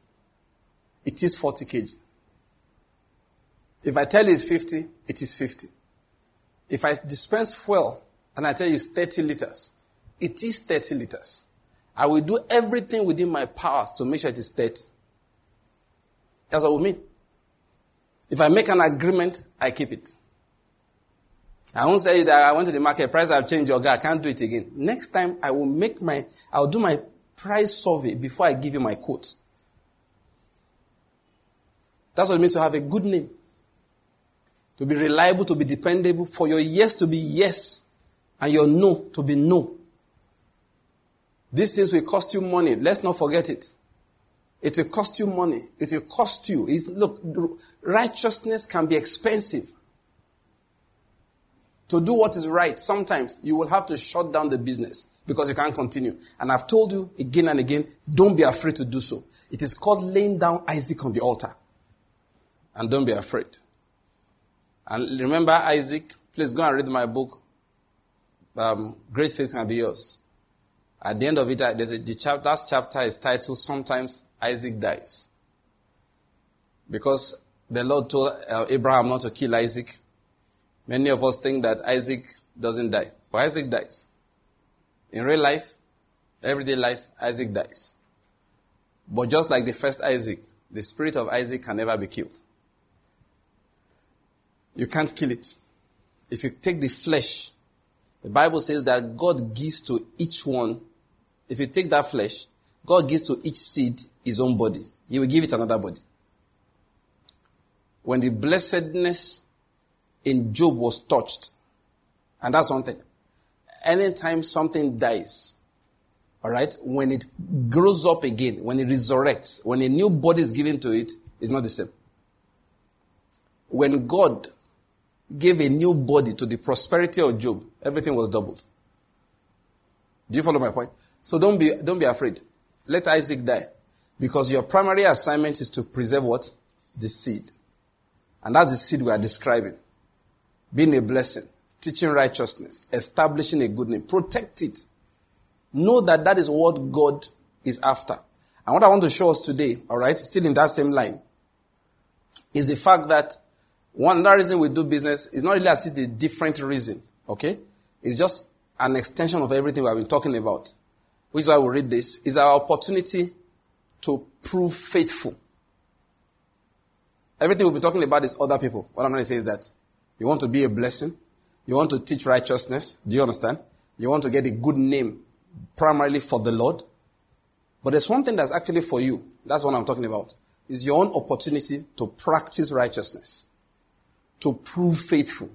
it is 40 kg. If I tell you it's 50, it is 50. If I dispense fuel and I tell you it's 30 liters, it is 30 liters. I will do everything within my powers to make sure it is 30. That's what we mean. If I make an agreement, I keep it. I won't say that I went to the market, price I've changed, your guy, I can't do it again. Next time I will make my, I'll do my price survey before I give you my quote. That's what it means to have a good name. To be reliable, to be dependable, for your yes to be yes, and your no to be no. These things will cost you money. Let's not forget it. It will cost you money. It will cost you. It's, look, righteousness can be expensive. To do what is right, sometimes you will have to shut down the business because you can't continue. And I've told you again and again, don't be afraid to do so. It is called laying down Isaac on the altar. And don't be afraid. And remember Isaac, please go and read my book, um, Great Faith Can Be Yours. At the end of it, there's a, the chapter, that chapter is titled Sometimes Isaac Dies. Because the Lord told uh, Abraham not to kill Isaac. Many of us think that Isaac doesn't die. But Isaac dies. In real life, everyday life, Isaac dies. But just like the first Isaac, the spirit of Isaac can never be killed. You can't kill it. If you take the flesh, the Bible says that God gives to each one, if you take that flesh, God gives to each seed his own body. He will give it another body. When the blessedness in Job was touched, and that's one thing. Anytime something dies, all right, when it grows up again, when it resurrects, when a new body is given to it, it's not the same. When God gave a new body to the prosperity of Job, everything was doubled. Do you follow my point? So don't be, don't be afraid. Let Isaac die. Because your primary assignment is to preserve what? The seed. And that's the seed we are describing. Being a blessing, teaching righteousness, establishing a good name. Protect it. Know that that is what God is after. And what I want to show us today, alright, still in that same line, is the fact that one other reason we do business is not really as if a different reason, okay? It's just an extension of everything we have been talking about. Which is why we read this, is our opportunity to prove faithful. Everything we've been talking about is other people. What I'm going to say is that you want to be a blessing. You want to teach righteousness. Do you understand? You want to get a good name primarily for the Lord. But there's one thing that's actually for you. That's what I'm talking about. Is your own opportunity to practice righteousness. To prove faithful.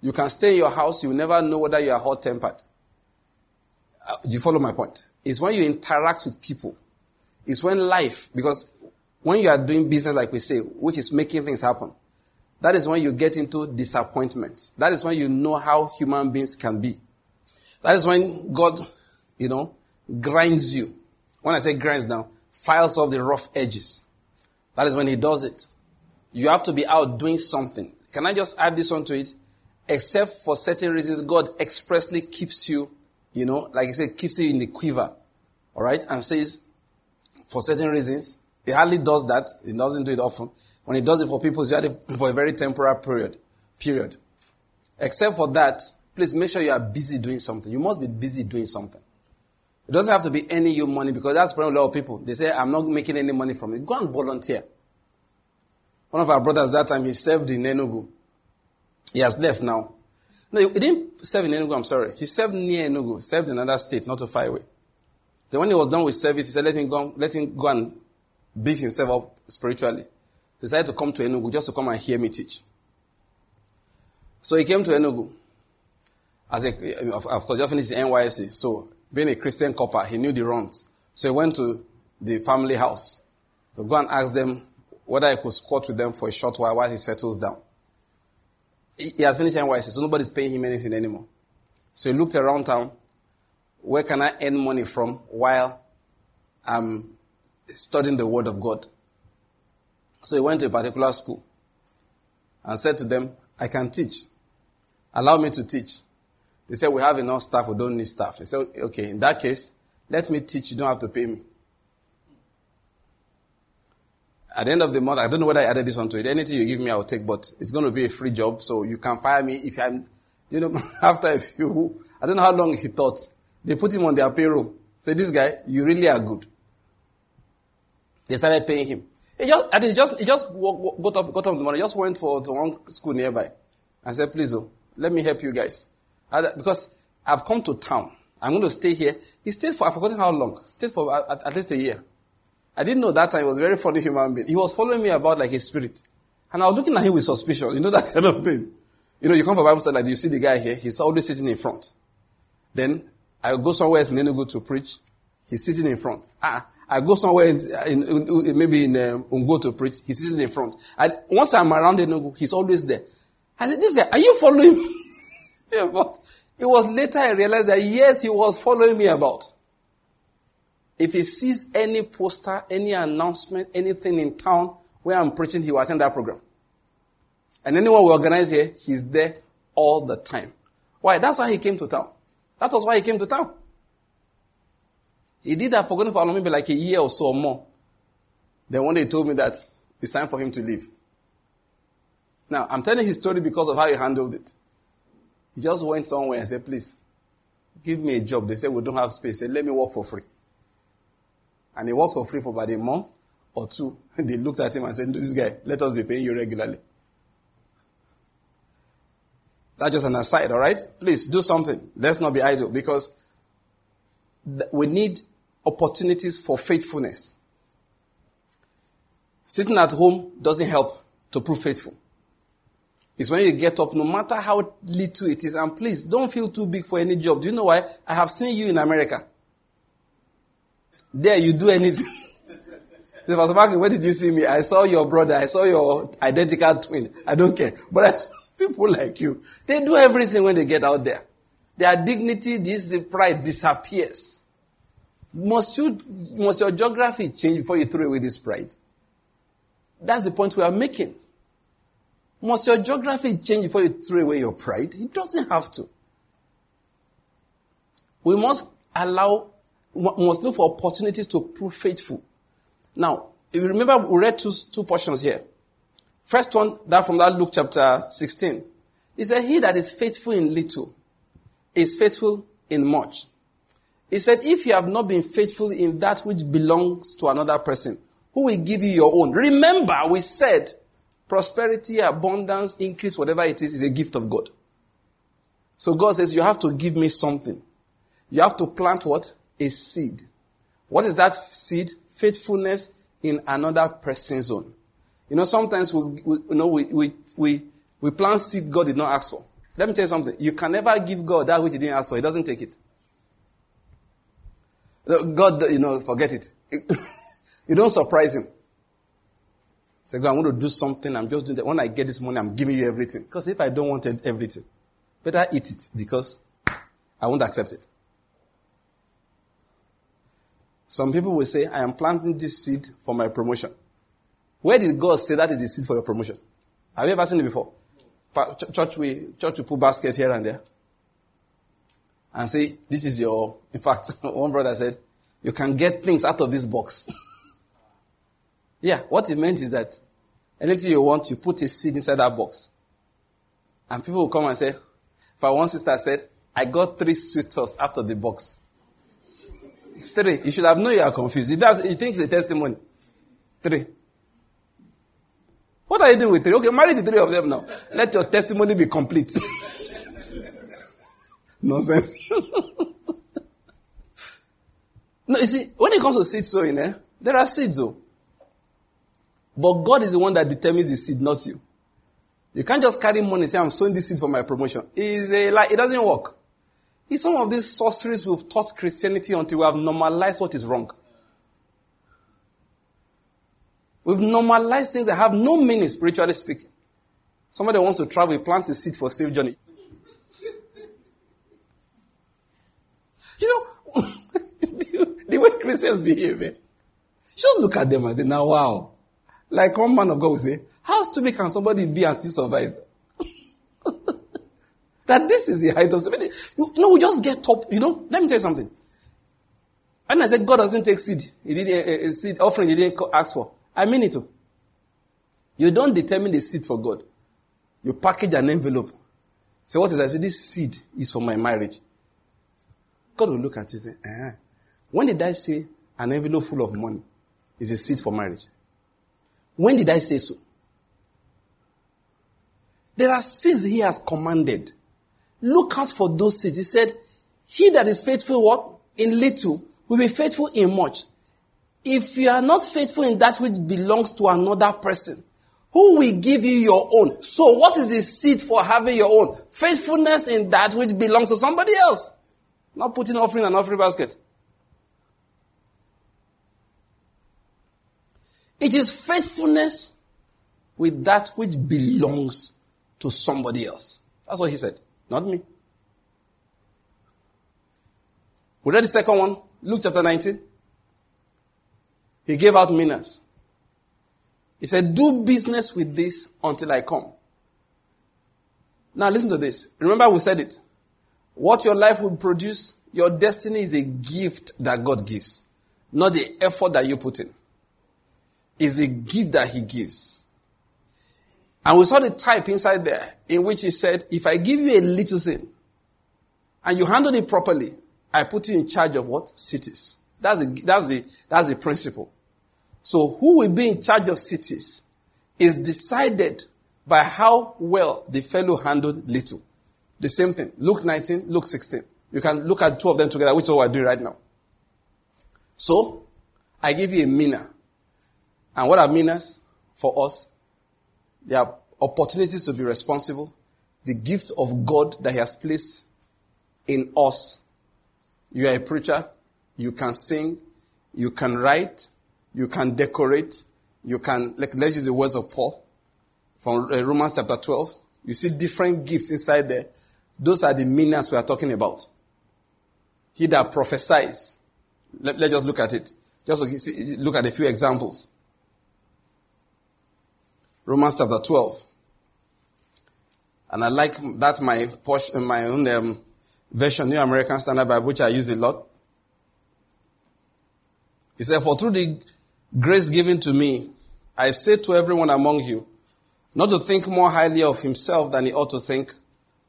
You can stay in your house. You never know whether you are hot tempered. Uh, do you follow my point? It's when you interact with people. It's when life, because when you are doing business like we say, which is making things happen, that is when you get into disappointment. That is when you know how human beings can be. That is when God, you know, grinds you. When I say grinds now, files off the rough edges. That is when He does it. You have to be out doing something. Can I just add this onto it? Except for certain reasons, God expressly keeps you, you know, like I said, keeps you in the quiver. Alright? And says, for certain reasons, He hardly does that. He doesn't do it often. When he does it for people, it's for a very temporary period. Period. Except for that, please make sure you are busy doing something. You must be busy doing something. It doesn't have to be any your money because that's probably a lot of people. They say, I'm not making any money from it. Go and volunteer. One of our brothers that time, he served in Enugu. He has left now. No, he didn't serve in Enugu, I'm sorry. He served near Enugu, served in another state, not too far away. Then when he was done with service, he said, let him go, let him go and beef himself up spiritually decided to come to Enugu just to come and hear me teach. So he came to Enugu. As a, of course, he finished the NYSC. So being a Christian corper, he knew the runs. So he went to the family house to go and ask them whether he could squat with them for a short while while he settles down. He, he has finished NYSC, so nobody's paying him anything anymore. So he looked around town. Where can I earn money from while I'm studying the Word of God? So he went to a particular school and said to them, I can teach. Allow me to teach. They said, We have enough staff, we don't need staff. He said, Okay, in that case, let me teach, you don't have to pay me. At the end of the month, I don't know whether I added this onto it. Anything you give me, I'll take, but it's going to be a free job, so you can fire me if I'm, you know, after a few, I don't know how long he thought. They put him on their payroll. Say, this guy, you really are good. They started paying him. He just, and he just, he just got up, got up in the morning, just went for, to one school nearby and said, please, oh, let me help you guys. Because I've come to town. I'm going to stay here. He stayed for, I've forgotten how long. Stayed for at, at least a year. I didn't know that time he was a very funny human being. He was following me about like a spirit. And I was looking at him with suspicion. You know that kind of thing. You know, you come from Bible study, like, you see the guy here? He's always sitting in front. Then I go somewhere else in Enugu to preach. He's sitting in front. Ah, I go somewhere in, in, in maybe in um, Ungo to preach. He's sitting in front. And once I'm around Enugu, he's always there. I said, this guy, are you following me? yeah, but it was later I realized that yes, he was following me about. If he sees any poster, any announcement, anything in town where I'm preaching, he will attend that program. And anyone we organize here, he's there all the time. Why? That's why he came to town. That was why he came to town. He did that for going for maybe like a year or so or more. Then one day he told me that it's time for him to leave. Now, I'm telling his story because of how he handled it. He just went somewhere and said, please, give me a job. They said, we don't have space. He said, let me work for free. And he worked for free for about a month or two. And they looked at him and said, this guy, let us be paying you regularly. That's just an aside, all right? Please do something. Let's not be idle because we need opportunities for faithfulness. Sitting at home doesn't help to prove faithful. It's when you get up, no matter how little it is, and please don't feel too big for any job. Do you know why? I have seen you in America. There, you do anything. Pastor where did you see me? I saw your brother. I saw your identical twin. I don't care. But I, people like you, they do everything when they get out there. Their dignity, this pride disappears. Must you, must your geography change before you throw away this pride? That's the point we are making. Must your geography change before you throw away your pride? It doesn't have to. We must allow, must look for opportunities to prove faithful. Now, if you remember, we read two, two portions here. First one, that from that Luke chapter 16. He said, He that is faithful in little is faithful in much. He said, If you have not been faithful in that which belongs to another person, who will give you your own? Remember, we said prosperity, abundance, increase, whatever it is, is a gift of God. So God says, You have to give me something. You have to plant what? A seed. What is that seed? Faithfulness in another person's own. You know, sometimes we, we you know, we, we, we, we plant seed God did not ask for. Let me tell you something. You can never give God that which He didn't ask for. He doesn't take it. God, you know, forget it. you don't surprise Him. Say, God, I'm going to do something. I'm just doing that. When I get this money, I'm giving you everything. Because if I don't want everything, better eat it because I won't accept it. Some people will say, I am planting this seed for my promotion. Where did God say that is the seed for your promotion? Have you ever seen it before? Church, we, church, we put basket here and there. And say, this is your, in fact, one brother said, you can get things out of this box. yeah, what it meant is that anything you want, you put a seed inside that box. And people will come and say, for one sister said, I got three suitors out of the box. Three. You should have known you are confused. He does, he thinks the testimony. Three. What are you doing with three? Okay, marry the three of them now. Let your testimony be complete. Nonsense. no, you see, when it comes to seed sowing, eh, there are seeds, though. But God is the one that determines the seed, not you. You can't just carry money and say, I'm sowing this seed for my promotion. It's a lie. It doesn't work. It's some of these sorceries we've taught Christianity until we have normalized what is wrong. We've normalized things that have no meaning, spiritually speaking. Somebody wants to travel, he plants a seed for safe journey. You know, the way Christians behave, eh? just look at them and say, now wow. Like one man of God will say, how stupid can somebody be and still survive? that this is the height of stupidity. You know, we just get top, you know, let me tell you something. And I said, God doesn't take seed. He did a, a seed offering he didn't ask for. I mean it. Too. You don't determine the seed for God. You package an envelope. Say, what is that? I say, this seed is for my marriage. God will look at you and say, eh. When did I say an envelope full of money is a seed for marriage? When did I say so? There are seeds he has commanded. Look out for those seeds. He said, he that is faithful what? In little will be faithful in much. If you are not faithful in that which belongs to another person, who will give you your own? So what is the seed for having your own? Faithfulness in that which belongs to somebody else. Not putting offering in an offering basket. It is faithfulness with that which belongs to somebody else. That's what he said, not me. We read the second one, Luke chapter 19. He gave out minas. He said, Do business with this until I come. Now listen to this. Remember, we said it. What your life will produce, your destiny is a gift that God gives, not the effort that you put in. It's a gift that He gives. And we saw the type inside there in which he said, if I give you a little thing and you handle it properly, I put you in charge of what? Cities. That's the, that's the, that's the principle. So who will be in charge of cities is decided by how well the fellow handled little. The same thing. Luke 19, Luke 16. You can look at two of them together, which is what we're doing right now. So, I give you a mina. And what are minas for us? There are opportunities to be responsible. The gift of God that He has placed in us. You are a preacher. You can sing. You can write. You can decorate. You can, like, let's use the words of Paul from uh, Romans chapter 12. You see different gifts inside there. Those are the minas we are talking about. He that prophesies. Let, let's just look at it. Just look at a few examples. Romans chapter 12. And I like that my portion, my own um, version, New American Standard Bible, which I use a lot. He said, For through the grace given to me, I say to everyone among you, not to think more highly of himself than he ought to think,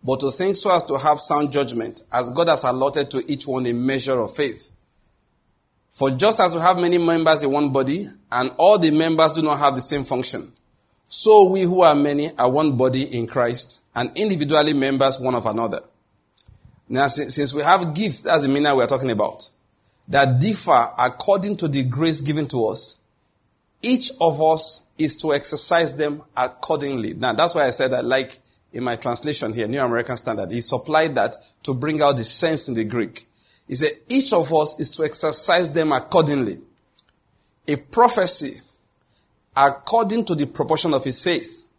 but to think so as to have sound judgment, as God has allotted to each one a measure of faith. For just as we have many members in one body, and all the members do not have the same function, so we who are many are one body in Christ, and individually members one of another. Now, since we have gifts, that's the meaning we are talking about, that differ according to the grace given to us, each of us is to exercise them accordingly. Now, that's why I said that, like in my translation here, New American Standard, he supplied that to bring out the sense in the Greek. He said, each of us is to exercise them accordingly. If prophecy, according to the proportion of his faith.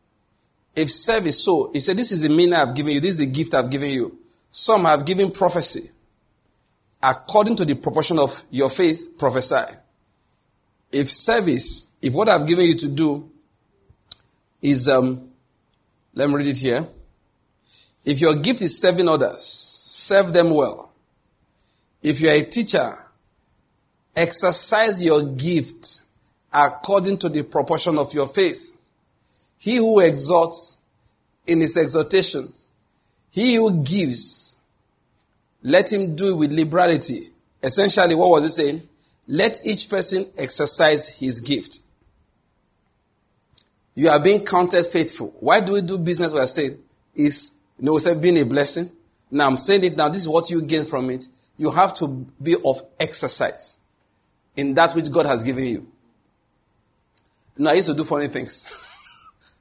If service, so, he said, this is the meaning I've given you, this is the gift I've given you. Some have given prophecy. According to the proportion of your faith, prophesy. If service, if what I've given you to do is um, let me read it here. If your gift is serving others, serve them well. If you are a teacher, exercise your gift according to the proportion of your faith. He who exhorts in his exhortation, he who gives, let him do it with liberality. Essentially, what was he saying? Let each person exercise his gift. You are being counted faithful. Why do we do business? We are saying is, you know, we being a blessing. Now I'm saying it now. This is what you gain from it. You have to be of exercise in that which God has given you. Now I used to do funny things.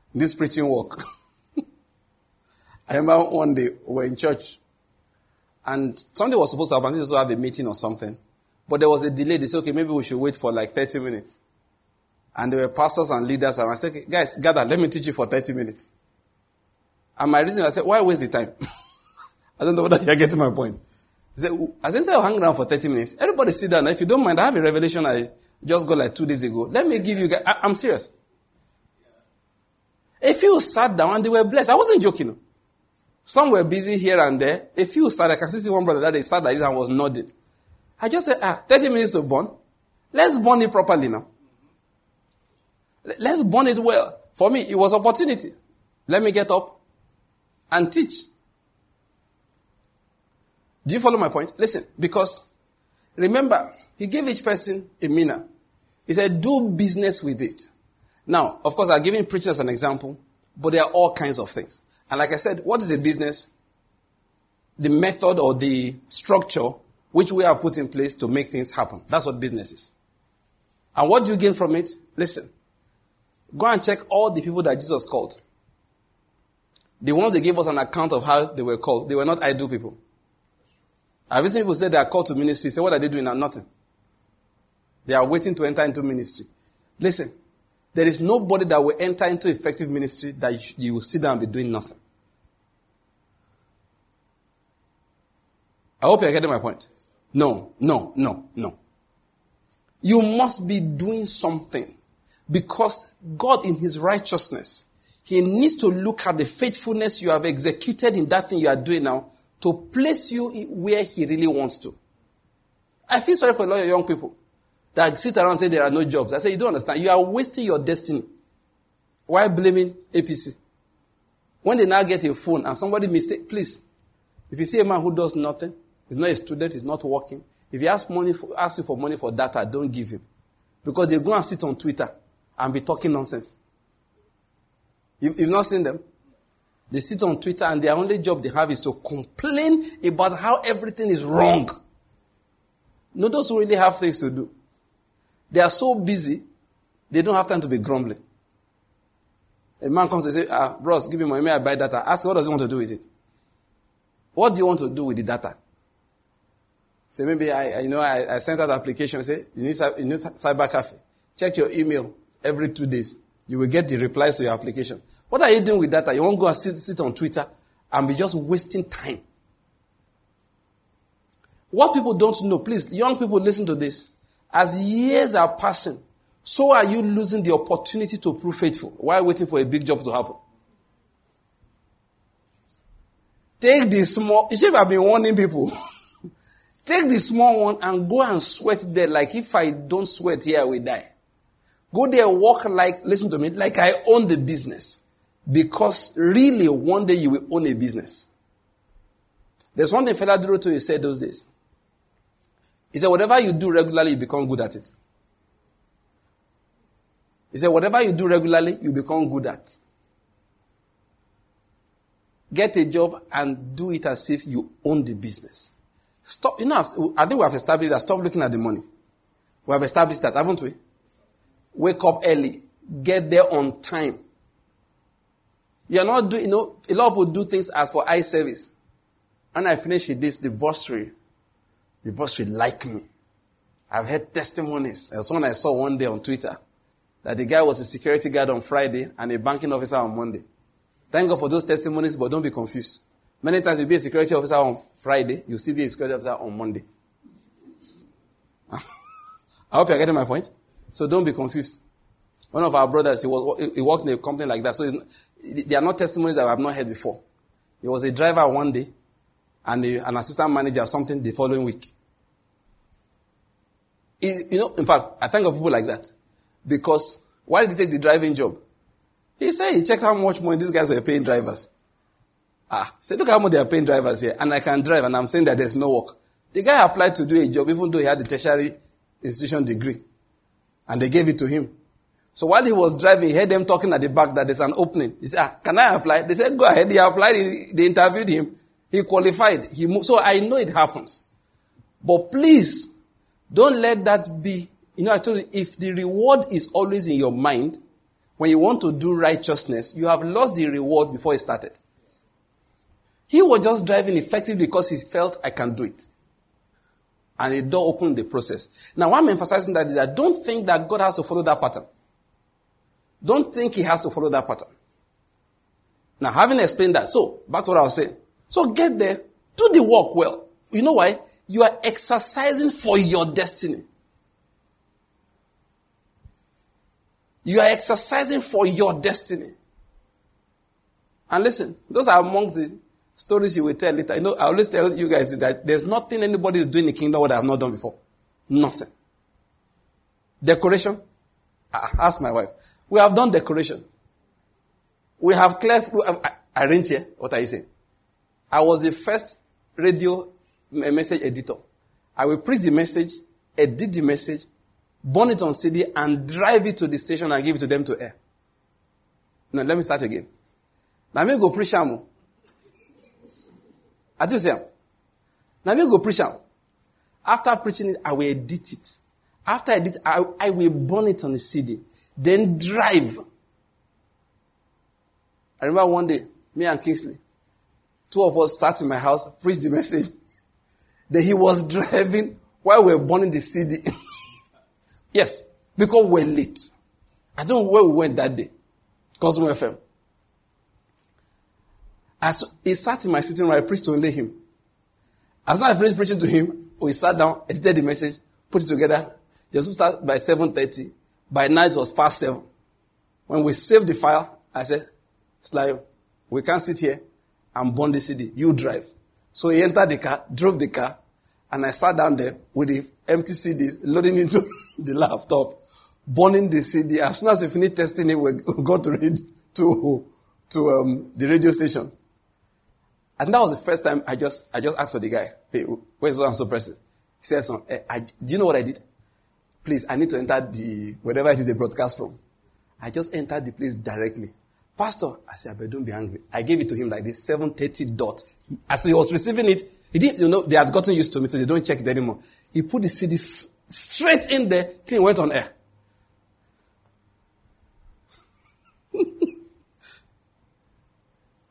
this preaching work. I remember one day we were in church and something was supposed to happen. This was have a meeting or something. But there was a delay. They said, okay, maybe we should wait for like 30 minutes. And there were pastors and leaders. And I said, guys, gather, let me teach you for 30 minutes. And my reason, I said, why waste the time? I don't know whether you're getting my point. He said, I said, I'll hang around for 30 minutes. Everybody sit down. If you don't mind, I have a revelation I just got like two days ago. Let me give you guys, I, am serious. A few sat down and they were blessed. I wasn't joking. Some were busy here and there. A few sat, like I can see one brother that they sat like this and was nodding. I just said, ah, 30 minutes to burn. Let's burn it properly now. Let's burn it well. For me, it was opportunity. Let me get up and teach. Do you follow my point? Listen, because remember, he gave each person a mina. He said, do business with it. Now, of course, I'm giving preachers as an example, but there are all kinds of things. And like I said, what is a business? The method or the structure which we have put in place to make things happen. That's what business is. And what do you gain from it? Listen, Go and check all the people that Jesus called. The ones they gave us an account of how they were called. They were not idle people. I've seen people say they are called to ministry. Say, what are they doing now? Nothing. They are waiting to enter into ministry. Listen, there is nobody that will enter into effective ministry that you, you will sit down and be doing nothing. I hope you're getting my point. No, no, no, no. You must be doing something. Because God, in His righteousness, He needs to look at the faithfulness you have executed in that thing you are doing now to place you where He really wants to. I feel sorry for a lot of young people that sit around and say there are no jobs. I say, you don't understand. You are wasting your destiny. Why blaming APC? When they now get a phone and somebody mistake, please, if you see a man who does nothing, he's not a student, he's not working, if he asks money for, asks you for money for data, don't give him. Because they go and sit on Twitter and be talking nonsense. You, you've not seen them? They sit on Twitter and their only job they have is to complain about how everything is wrong. No, those who really have things to do. They are so busy, they don't have time to be grumbling. A man comes and says, ah, bros, give me money, may I buy data? Ask what does he want to do with it? What do you want to do with the data? Say, maybe I, you know, I, I sent out an application, say, you need, you need cyber cafe. Check your email every two days. You will get the replies to your application. What are you doing with data? You won't go and sit, sit on Twitter and be just wasting time. What people don't know, please, young people listen to this. As years are passing, so are you losing the opportunity to prove faithful while waiting for a big job to happen. Take the small, you should have been warning people. Take the small one and go and sweat there like if I don't sweat here, I will die. Go there, and walk like, listen to me, like I own the business. Because really, one day you will own a business. There's one thing Fela Durotoye said those days. He said, whatever you do regularly, you become good at it. He said, whatever you do regularly, you become good at. Get a job and do it as if you own the business. Stop, you know, I think we have established that. Stop looking at the money. We have established that, haven't we? Wake up early. Get there on time. You're not doing, you know, a lot of people do things as for eye service. And I finish with this, the bursary. The bursary like me. I've heard testimonies. There's one I saw one day on Twitter. That the guy was a security guard on Friday and a banking officer on Monday. Thank God for those testimonies, but don't be confused. Many times you'll be a security officer on Friday, you'll still be a security officer on Monday. I hope you're getting my point. So don't be confused. One of our brothers, he, was, he worked in a company like that. So they are not testimonies that I have not heard before. He was a driver one day and a, an assistant manager something the following week. He, you know, in fact, I think of people like that. Because why did he take the driving job? He said he checked how much money these guys were paying drivers. Ah, he said, look how much they are paying drivers here. And I can drive and I'm saying that there's no work. The guy applied to do a job even though he had a tertiary institution degree. And they gave it to him. So while he was driving, he heard them talking at the back that there's an opening. He said, ah, can I apply? They said, go ahead. He applied. They interviewed him. He qualified. He moved. So I know it happens. But please, don't let that be. You know, I told you, if the reward is always in your mind, when you want to do righteousness, you have lost the reward before it started. He was just driving effectively because he felt I can do it. And the door opened the process. Now, why I'm emphasizing that is that don't think that God has to follow that pattern. Don't think he has to follow that pattern. Now, having explained that, so back to what I was saying. So get there, do the work well. You know why? You are exercising for your destiny. You are exercising for your destiny. And listen, those are amongst the stories you will tell later. You know, I always tell you guys that there's nothing anybody is doing in the kingdom what I have not done before. Nothing. Decoration. Ask my wife. We have done decoration. We have clear, arranged here. What are you saying? I was the first radio message editor. I will preach the message, edit the message, burn it on CD, and drive it to the station and give it to them to air. Now, let me start again. Now, me go preach am. I do say Now, me go preach am. After preaching it, I will edit it. After I edit, I, I will burn it on the CD. Then drive. I remember one day, me and Kingsley, two of us sat in my house, preached the message. Then he was driving while we were burning the CD. yes, because we were late. I don't know where we went that day. Cosmo FM. As he sat in my sitting room, I preached to only him. As I finished preaching to him, we sat down, edited the message, put it together. Just started by 7.30. By night it was past seven. When we saved the file, I said, Sly, we can't sit here and burn the CD. You drive. So he entered the car, drove the car, and I sat down there with the empty CDs loading into the laptop, burning the CD. As soon as we finished testing it, we got to read to, to um, the radio station. And that was the first time I just, I just asked for the guy, hey, where's and so person? He son, eh, I, do you know what I did? Please, I need to enter the, whatever it is they broadcast from. I just entered the place directly. Pastor, I said, but don't be angry. I gave it to him like this 730 dot. As he was receiving it, he didn't, you know, they had gotten used to me, so they don't check it anymore. He put the CD straight in there, thing went on air.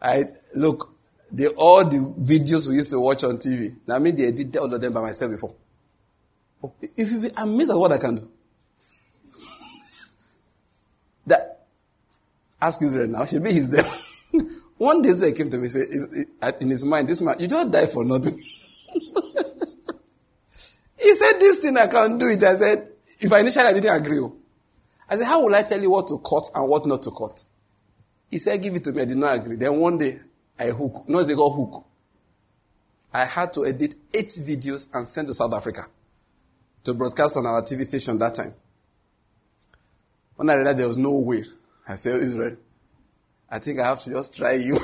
I look, the, all the videos we used to watch on TV. Now, I mean, they did all of them by myself before. Oh, if you be amazed at what I can do. that, ask Israel now. Should be he's there. One day Israel came to me and said, uh, in his mind, this man, you don't die for nothing. he said, this thing I can't do it. I said, if I initially I didn't agree. Oh. I said, how will I tell you what to cut and what not to cut? He said, give it to me. I did not agree. Then one day, I hook. No, they got hook. I had to edit eight videos and send to South Africa to broadcast on our TV station that time. When I realized there was no way, I said, oh, Israel, I think I have to just try you.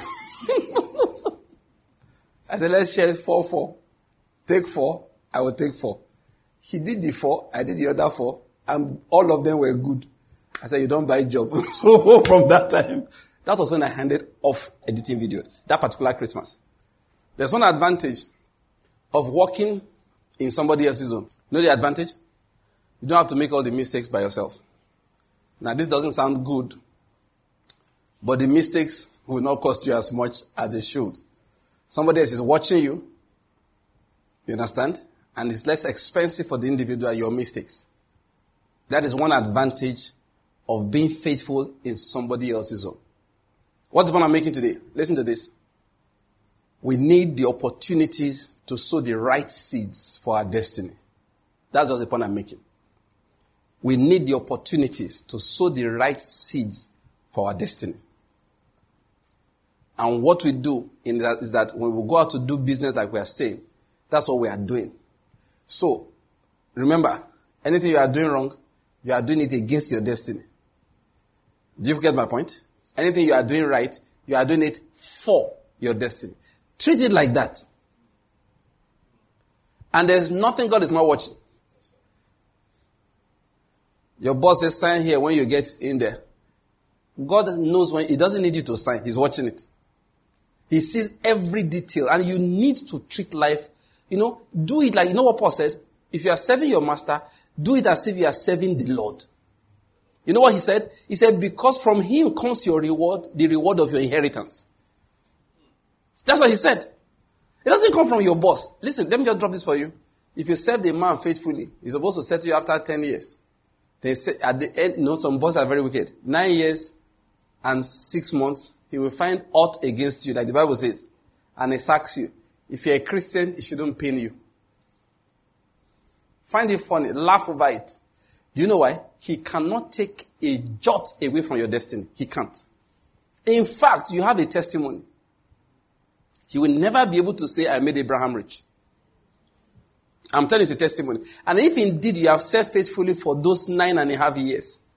I said, let's share four, four. Take four, I will take four. He did the four, I did the other four, and all of them were good. I said, you don't buy job. so from that time, that was when I handed off editing video, that particular Christmas. There's one advantage of working in somebody else's zone. You know the advantage? You don't have to make all the mistakes by yourself. Now, this doesn't sound good, but the mistakes will not cost you as much as they should. Somebody else is watching you. You understand? And it's less expensive for the individual, your mistakes. That is one advantage of being faithful in somebody else's zone. What's the point I'm making today? Listen to this. We need the opportunities to sow the right seeds for our destiny. That's just the point I'm making. We need the opportunities to sow the right seeds for our destiny. And what we do that is that when we go out to do business like we are saying, that's what we are doing. So, remember, anything you are doing wrong, you are doing it against your destiny. Do you get my point? Anything you are doing right, you are doing it for your destiny. Treat it like that. And there's nothing God is not watching. Your boss says sign here when you get in there. God knows when, He doesn't need you to sign. He's watching it. He sees every detail and you need to treat life, you know, do it like, you know what Paul said? If you are serving your master, do it as if you are serving the Lord. You know what he said? He said, because from him comes your reward, the reward of your inheritance. That's what he said. It doesn't come from your boss. Listen, let me just drop this for you. If you serve the man faithfully, he's supposed to settle you after 10 years. They say at the end, know, some bosses are very wicked. Nine years and six months, he will find ought against you, like the Bible says, and he sacks you. If you're a Christian, it shouldn't pain you. Find it funny, laugh over it. Do you know why? He cannot take a jot away from your destiny. He can't. In fact, you have a testimony. He will never be able to say, I made Abraham rich. I'm telling you, it's a testimony. And if indeed you have served faithfully for those nine and a half years,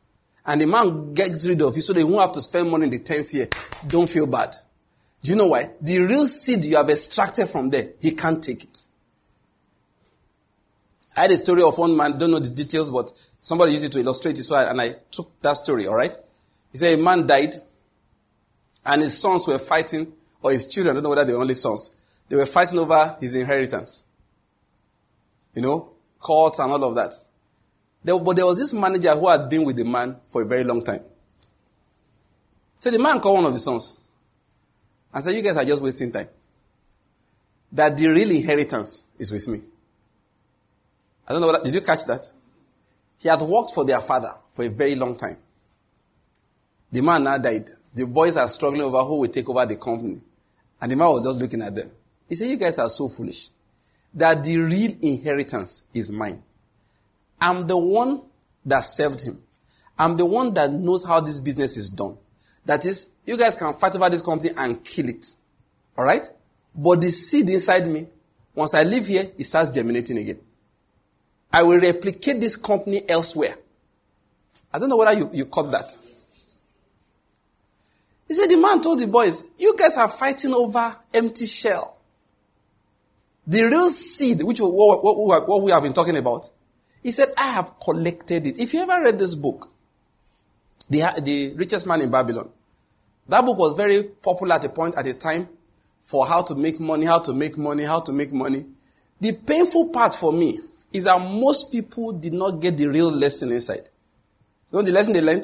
and the man gets rid of you so they won't have to spend money in the tenth year, don't feel bad. Do you know why? The real seed you have extracted from there, he can't take it. I had a story of one man, don't know the details, but somebody used it to illustrate I, and I took that story, alright? He said a man died, and his sons were fighting, or his children, I don't know whether they were only sons, they were fighting over his inheritance. You know, courts and all of that. There, but there was this manager who had been with the man for a very long time. So the man called one of the sons and said, You guys are just wasting time. That the real inheritance is with me. I don't know did you catch that? He had worked for their father for a very long time. The man now died. The boys are struggling over who will take over the company. And the man was just looking at them. He said, You guys are so foolish. That the real inheritance is mine. I'm the one that served him. I'm the one that knows how this business is done. That is, you guys can fight over this company and kill it. Alright? But the seed inside me, once I leave here, it starts germinating again. I will replicate this company elsewhere. I don't know whether you, you caught that. He said the man told the boys, You guys are fighting over empty shell. The real seed, which what, what, what we have been talking about, he said, I have collected it. If you ever read this book, the, the richest man in Babylon, that book was very popular at a point at a time for how to make money, how to make money, how to make money. The painful part for me is that most people did not get the real lesson inside. You know the lesson they learned?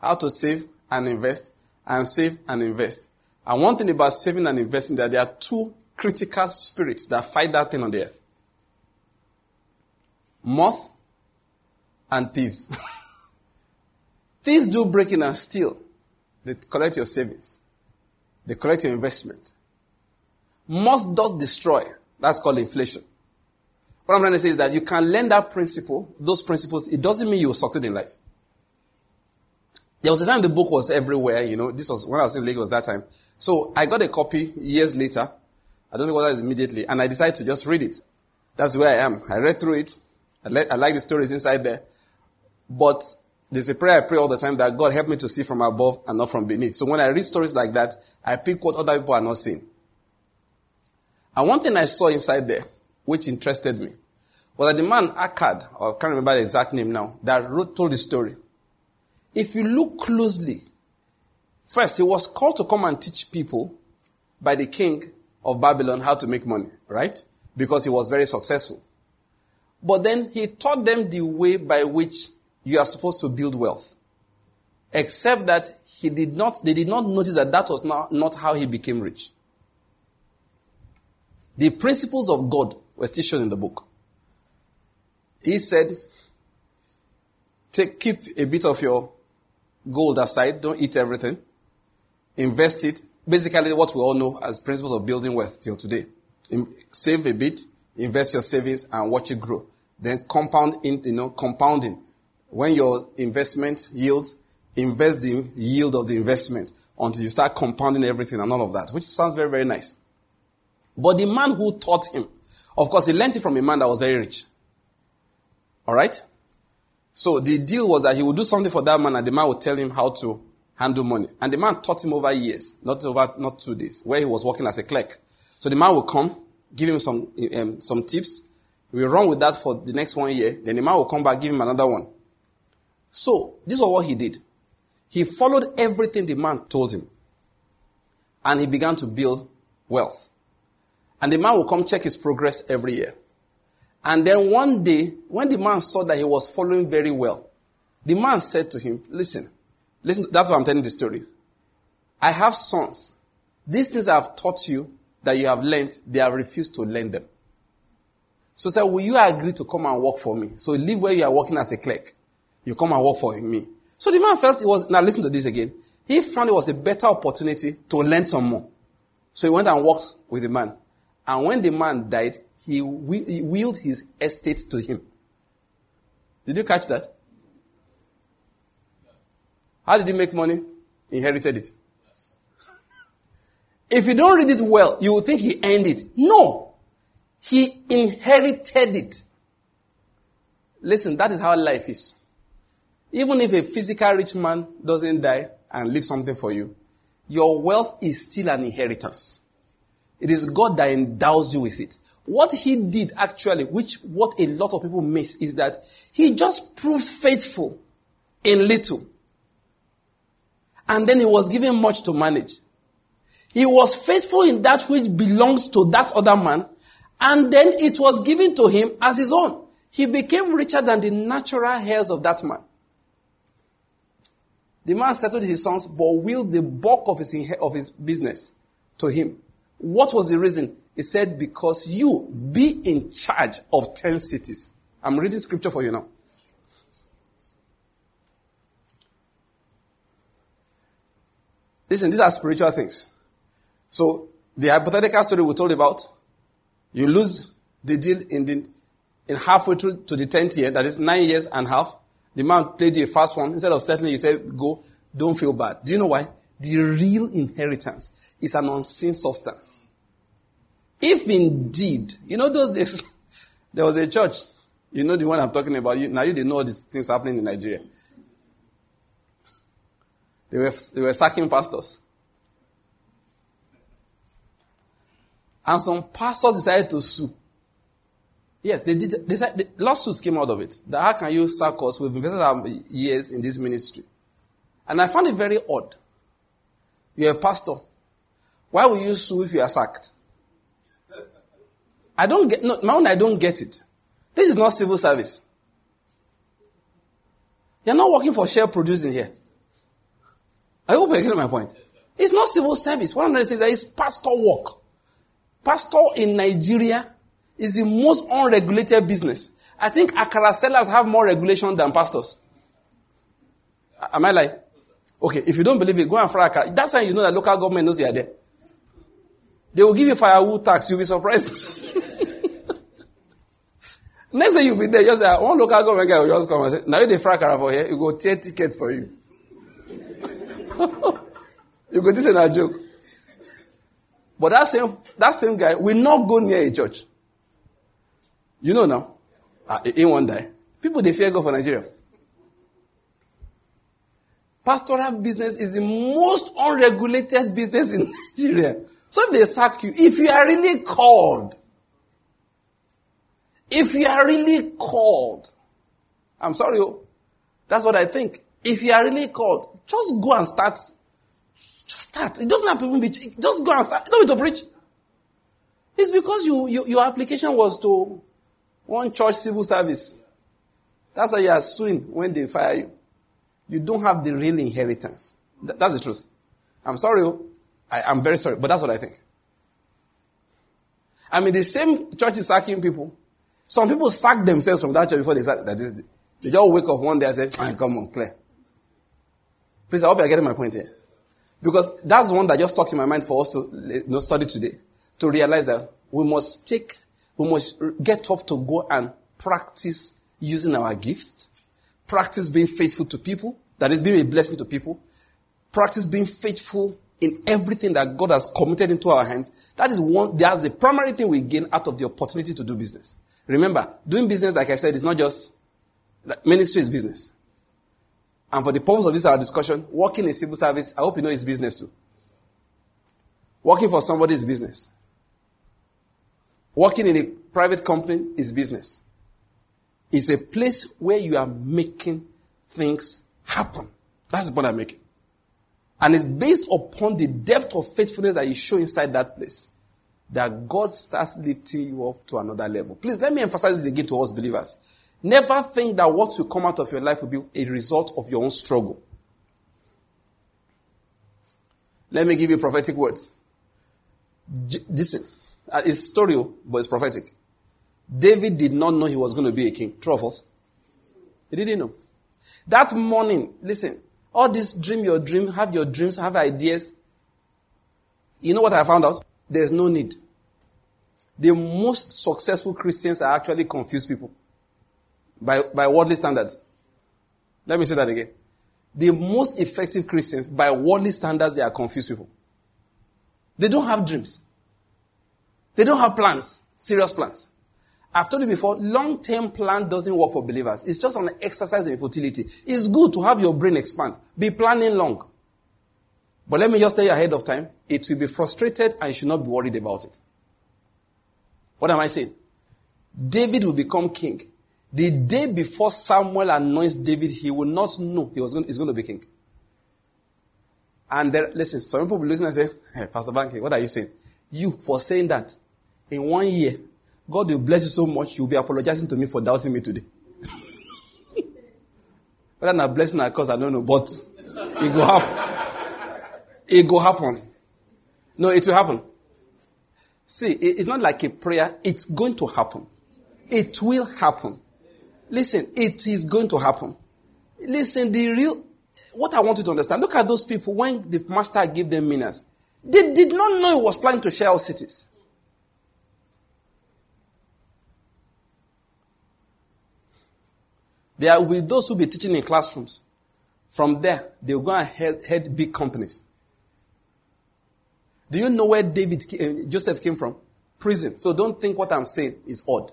How to save and invest and save and invest. And one thing about saving and investing is that there are two critical spirits that fight that thing on the earth. Moth and thieves. thieves do break in and steal. They collect your savings. They collect your investment. Moth does destroy. That's called inflation. What I'm trying to say is that you can learn that principle, those principles. It doesn't mean you will succeed in life. There was a time the book was everywhere, you know. This was when I was in Lagos that time. So I got a copy years later. I don't know whether it's immediately. And I decided to just read it. That's where I am. I read through it. I, let, I like the stories inside there. But there's a prayer I pray all the time that God help me to see from above and not from beneath. So when I read stories like that, I pick what other people are not seeing. And one thing I saw inside there, which interested me, was that the man Arkad, or I can't remember the exact name now, that wrote, told the story. If you look closely, first he was called to come and teach people by the king of Babylon how to make money, right? Because he was very successful. But then he taught them the way by which you are supposed to build wealth. Except that he did not, they did not notice that that was not, not how he became rich. The principles of God were still shown in the book. He said, take, keep a bit of your gold aside, don't eat everything, invest it. Basically, what we all know as principles of building wealth till today. Save a bit, invest your savings, and watch it grow. Then compound in, you know, compounding. When your investment yields, invest the yield of the investment until you start compounding everything and all of that, which sounds very, very nice. But the man who taught him, of course, he learned it from a man that was very rich. All right? So the deal was that he would do something for that man and the man would tell him how to handle money. And the man taught him over years, not over, not two days, where he was working as a clerk. So the man would come, give him some, um, some tips. We run with that for the next one year. Then the man will come back, give him another one. So this was what he did. He followed everything the man told him. And he began to build wealth. And the man will come check his progress every year. And then one day, when the man saw that he was following very well, the man said to him, listen, listen, that's why I'm telling the story. I have sons. These things I have taught you that you have learned, they have refused to learn them. So say, will you agree to come and work for me? So leave where you are working as a clerk. You come and work for me. So the man felt it was, now listen to this again. He found it was a better opportunity to learn some more. So he went and worked with the man. And when the man died, he, willed his estate to him. Did you catch that? How did he make money? He inherited it. If you don't read it well, you will think he earned it. No. He inherited it. Listen, that is how life is. Even if a physical rich man doesn't die and leave something for you, your wealth is still an inheritance. It is God that endows you with it. What he did actually, which what a lot of people miss, is that he just proved faithful in little. And then he was given much to manage. He was faithful in that which belongs to that other man, and then it was given to him as his own. He became richer than the natural heirs of that man. The man settled his sons, but willed the bulk of his, of his business to him. What was the reason? He said, because you be in charge of 10 cities. I'm reading scripture for you now. Listen, these are spiritual things. So, the hypothetical story we told about, you lose the deal in the, in halfway through to the 10th year, that is nine years and a half. The man played the first one. Instead of settling, you said, go, don't feel bad. Do you know why? The real inheritance is an unseen substance. If indeed, you know those days, there was a church, you know the one I'm talking about, you, now you didn't know these things happening in Nigeria. They were, they were sacking pastors. And some pastors decided to sue. Yes, they did. They said, the lawsuits came out of it. That how can you sack us? We've invested our years in this ministry. And I found it very odd. You're a pastor. Why will you sue if you are sacked? I don't get, no, my own, I don't get it. This is not civil service. You're not working for share producing here. I hope you're getting my point. It's not civil service. What I'm trying to say is that it's pastor work. Pastor in Nigeria is the most unregulated business. I think Akara sellers have more regulation than pastors. Am I lying? Okay, if you don't believe it, go and fry Akara. That's how you know that local government knows you are there. They will give you firewood tax. You'll be surprised. Next day you'll be there, just say, one local government guy will just come and say, now you the fry Akara for here, you go tear tickets for you. you go, this is a joke. But that same, that same guy will not go near a church. You know now. Uh, in one day. People, they fear God for Nigeria. Pastoral business is the most unregulated business in Nigeria. So if they sack you, if you are really called, if you are really called, I'm sorry, oh, that's what I think. If you are really called, just go and start. Just start. It doesn't have to even be, just go and start. Don't need to preach. It's because you, you, your application was to one church civil service. That's why you are suing when they fire you. You don't have the real inheritance. That's the truth. I'm sorry. Oh. I, am very sorry, but that's what I think. I mean, the same church is sacking people. Some people sack themselves from that church before they start. That is, they just wake up one day and say, ah, "Come on, Claire." Please, I hope you're getting my point here, because that's one that just stuck in my mind for us to you know, study today. To realize that we must take we must get up to go and practice using our gifts, practice being faithful to people, that is being a blessing to people, practice being faithful in everything that God has committed into our hands. That is one, that's the primary thing we gain out of the opportunity to do business. Remember, doing business, like I said, is not just, ministry is business. And for the purpose of this our discussion, working in civil service, I hope you know it's business too. Working for somebody is business. Working in a private company is business. It's a place where you are making things happen. That's point I'm making. And it's based upon the depth of faithfulness that you show inside that place that God starts lifting you up to another level. Please let me emphasize this again to us believers. Never think that what will come out of your life will be a result of your own struggle. Let me give you prophetic words. Listen. Uh, it's story, but it's prophetic. David did not know he was going to be a king. True of us. He didn't know. That morning, listen, all this dream your dream, have your dreams, have ideas. You know what I found out? There's no need. The most successful Christians are actually confused people by, by worldly standards. Let me say that again. The most effective Christians, by worldly standards, they are confused people. They don't have dreams. They don't have plans, serious plans. I've told you before, long-term plan doesn't work for believers. It's just an exercise in futility. It's good to have your brain expand. Be planning long. But let me just tell you ahead of time, it will be frustrated and you should not be worried about it. What am I saying? David will become king. The day before Samuel anoints David, he will not know he was going, he's going to be king. And there, listen, some people will listen and say, hey, Pastor Banky, what are you saying? You, for saying that, in one year, God will bless you so much, you'll be apologizing to me for doubting me today. Whether not blessing or curse, I don't know, but it will happen. It will happen. No, it will happen. See, it's not like a prayer, it's going to happen. It will happen. Listen, it is going to happen. Listen, the real, what I want you to understand, look at those people when the master gave them minas. They did not know he was planning to share out cities. There will be those who will be teaching in classrooms. From there, they will go and head, head big companies. Do you know where David, uh, Joseph came from? Prison. So don't think what I'm saying is odd.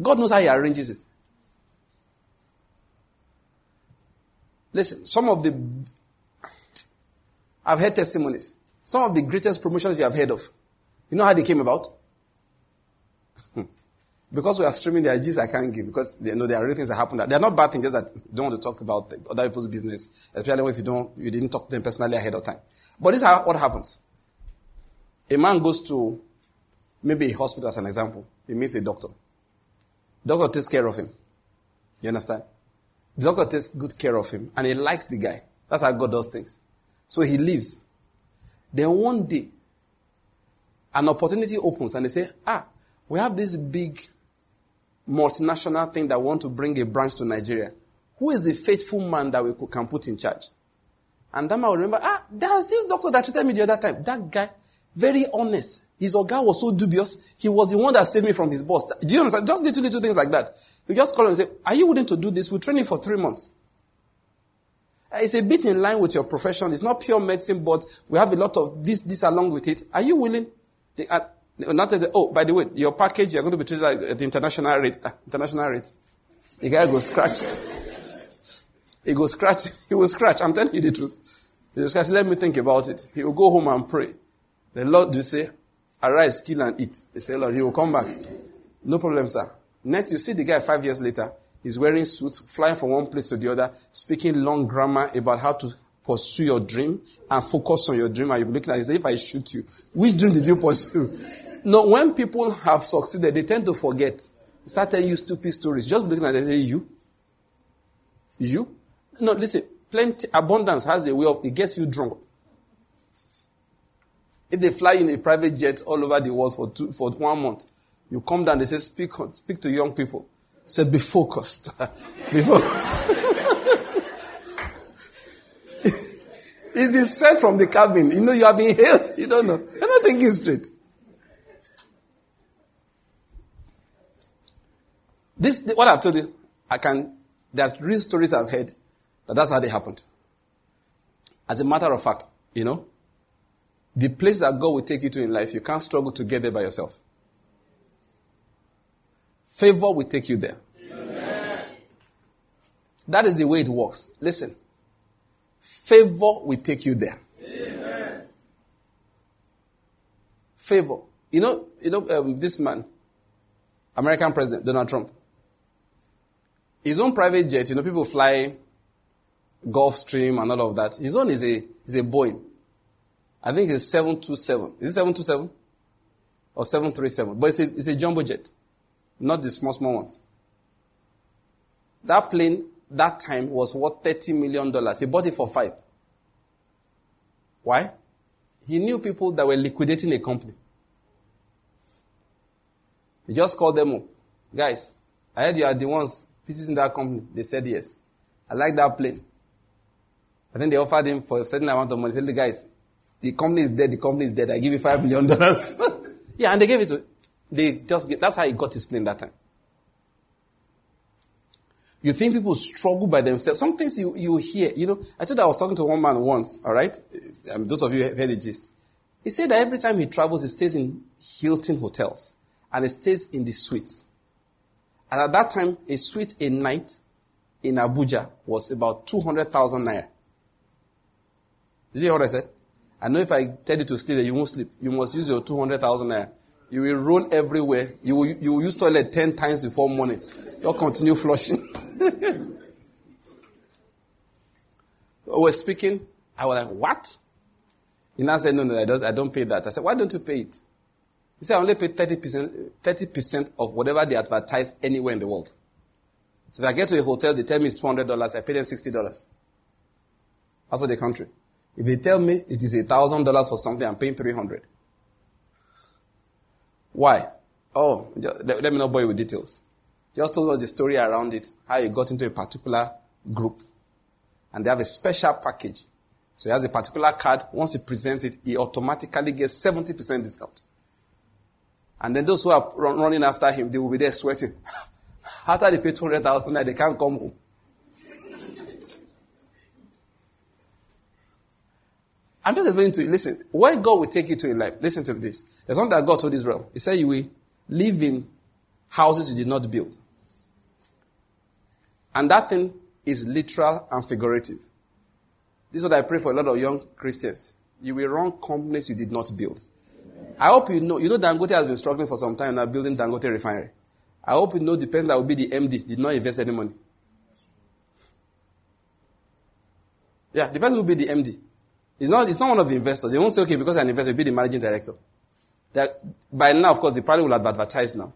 God knows how he arranges it. Listen, some of the, I've heard testimonies. Some of the greatest promotions you have heard of. You know how they came about? because we are streaming, there are I can't give because you know there are real things that happen. That, they're not bad things, just that you don't want to talk about other people's business, especially if you don't, you didn't talk to them personally ahead of time. But this is what happens. A man goes to maybe a hospital as an example. He meets a doctor. Doctor takes care of him. You understand? The doctor takes good care of him and he likes the guy. That's how God does things. So he leaves. Then one day, an opportunity opens and they say, ah, we have this big multinational thing that want to bring a branch to Nigeria. Who is the faithful man that we can put in charge? And then I will remember, ah, there's this doctor that treated me the other time. That guy, very honest. His guy was so dubious. He was the one that saved me from his boss. Do you understand? Just little, little things like that. You just call him and say, are you willing to do this? We'll train you for three months. Uh, it's a bit in line with your profession. It's not pure medicine, but we have a lot of this, this along with it. Are you willing? They, uh, not oh, by the way, your package, you're going to be treated at the international rate. Uh, international rate. The guy goes scratch. He goes scratch. He will scratch. I'm telling you the truth. He goes scratch. Let me think about it. He will go home and pray. The Lord will say, arise, kill and eat. They say, Lord, he will come back. No problem, sir. Next, you see the guy five years later. He's wearing suits, flying from one place to the other, speaking long grammar about how to pursue your dream and focus on your dream. And you're looking at it, say, if I shoot you, which dream did you pursue? No, when people have succeeded, they tend to forget. Start telling you stupid stories. Just looking at it, say, you? You? No, listen, plenty, abundance has a way of, it gets you drunk. If they fly in a private jet all over the world for two, for one month, you come down, they say, speak, speak to young people. Say, be focused. be focused. it's the from the cabin. You know, you have been hailed. You don't know. You're not thinking straight. This, what I've told you, I can, there are real stories I've heard that that's how they happened. As a matter of fact, you know, the place that God will take you to in life, you can't struggle to get there by yourself. Favor will take you there. Amen. That is the way it works. Listen. Favor will take you there. Amen. Favor. You know, you know, uh, this man, American President Donald Trump, his own private jet, you know, people fly Gulfstream and all of that. His own is a, is a Boeing. I think it's 727. Is it 727? Or 737? But it's a, it's a jumbo jet. Not the small, small ones. That plane, that time, was worth $30 million. He bought it for five. Why? He knew people that were liquidating a company. He just called them up. Guys, I heard you are the ones pieces in that company. They said yes. I like that plane. I think they offered him for a certain amount of money. He said, the guys, the company is dead, the company is dead. I give you five million dollars. yeah, and they gave it to they just get, that's how he got his plane that time. You think people struggle by themselves. Some things you, you hear, you know, I told I was talking to one man once, all right? Um, those of you have heard the gist. He said that every time he travels, he stays in Hilton hotels and he stays in the suites. And at that time, a suite a night in Abuja was about 200,000 naira. Did you hear what I said? I know if I tell you to sleep you won't sleep. You must use your 200,000 naira. You will roll everywhere. You will, you will use toilet 10 times before morning. You'll continue flushing. we're speaking. I was like, what? He now said, no, no, I don't, I don't pay that. I said, why don't you pay it? He said, I only pay 30%, 30% of whatever they advertise anywhere in the world. So if I get to a hotel, they tell me it's $200, I pay them $60. Also the country. If they tell me it is a thousand dollars for something, I'm paying 300. Why? Oh, let me not bore you with details. Just told us the story around it, how he got into a particular group. And they have a special package. So he has a particular card. Once he presents it, he automatically gets 70% discount. And then those who are running after him, they will be there sweating. After they pay 200,000, they can't come home. I'm just explaining to you. Listen, where God will take you to in life. Listen to this. There's something that God told Israel. He said you will live in houses you did not build. And that thing is literal and figurative. This is what I pray for a lot of young Christians. You will run companies you did not build. I hope you know, you know Dangote has been struggling for some time now building Dangote refinery. I hope you know the person that will be the MD did not invest any money. Yeah, the person will be the MD. It's not, it's not one of the investors. They won't say, okay, because an investor will be the managing director. That by now, of course, the party will have advertised now.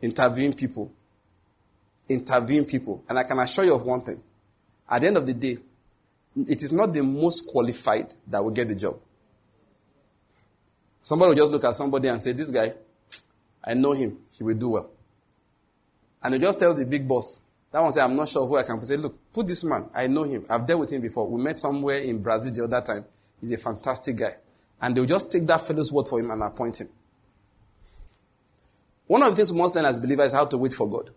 Interviewing people. Interviewing people. And I can assure you of one thing. At the end of the day, it is not the most qualified that will get the job. Somebody will just look at somebody and say, This guy, I know him. He will do well. And they just tell the big boss. That one say, I'm not sure who I can say, look, put this man. I know him. I've dealt with him before. We met somewhere in Brazil the other time. He's a fantastic guy. And they'll just take that fellow's word for him and appoint him. One of the things we must learn as believers is how to wait for God.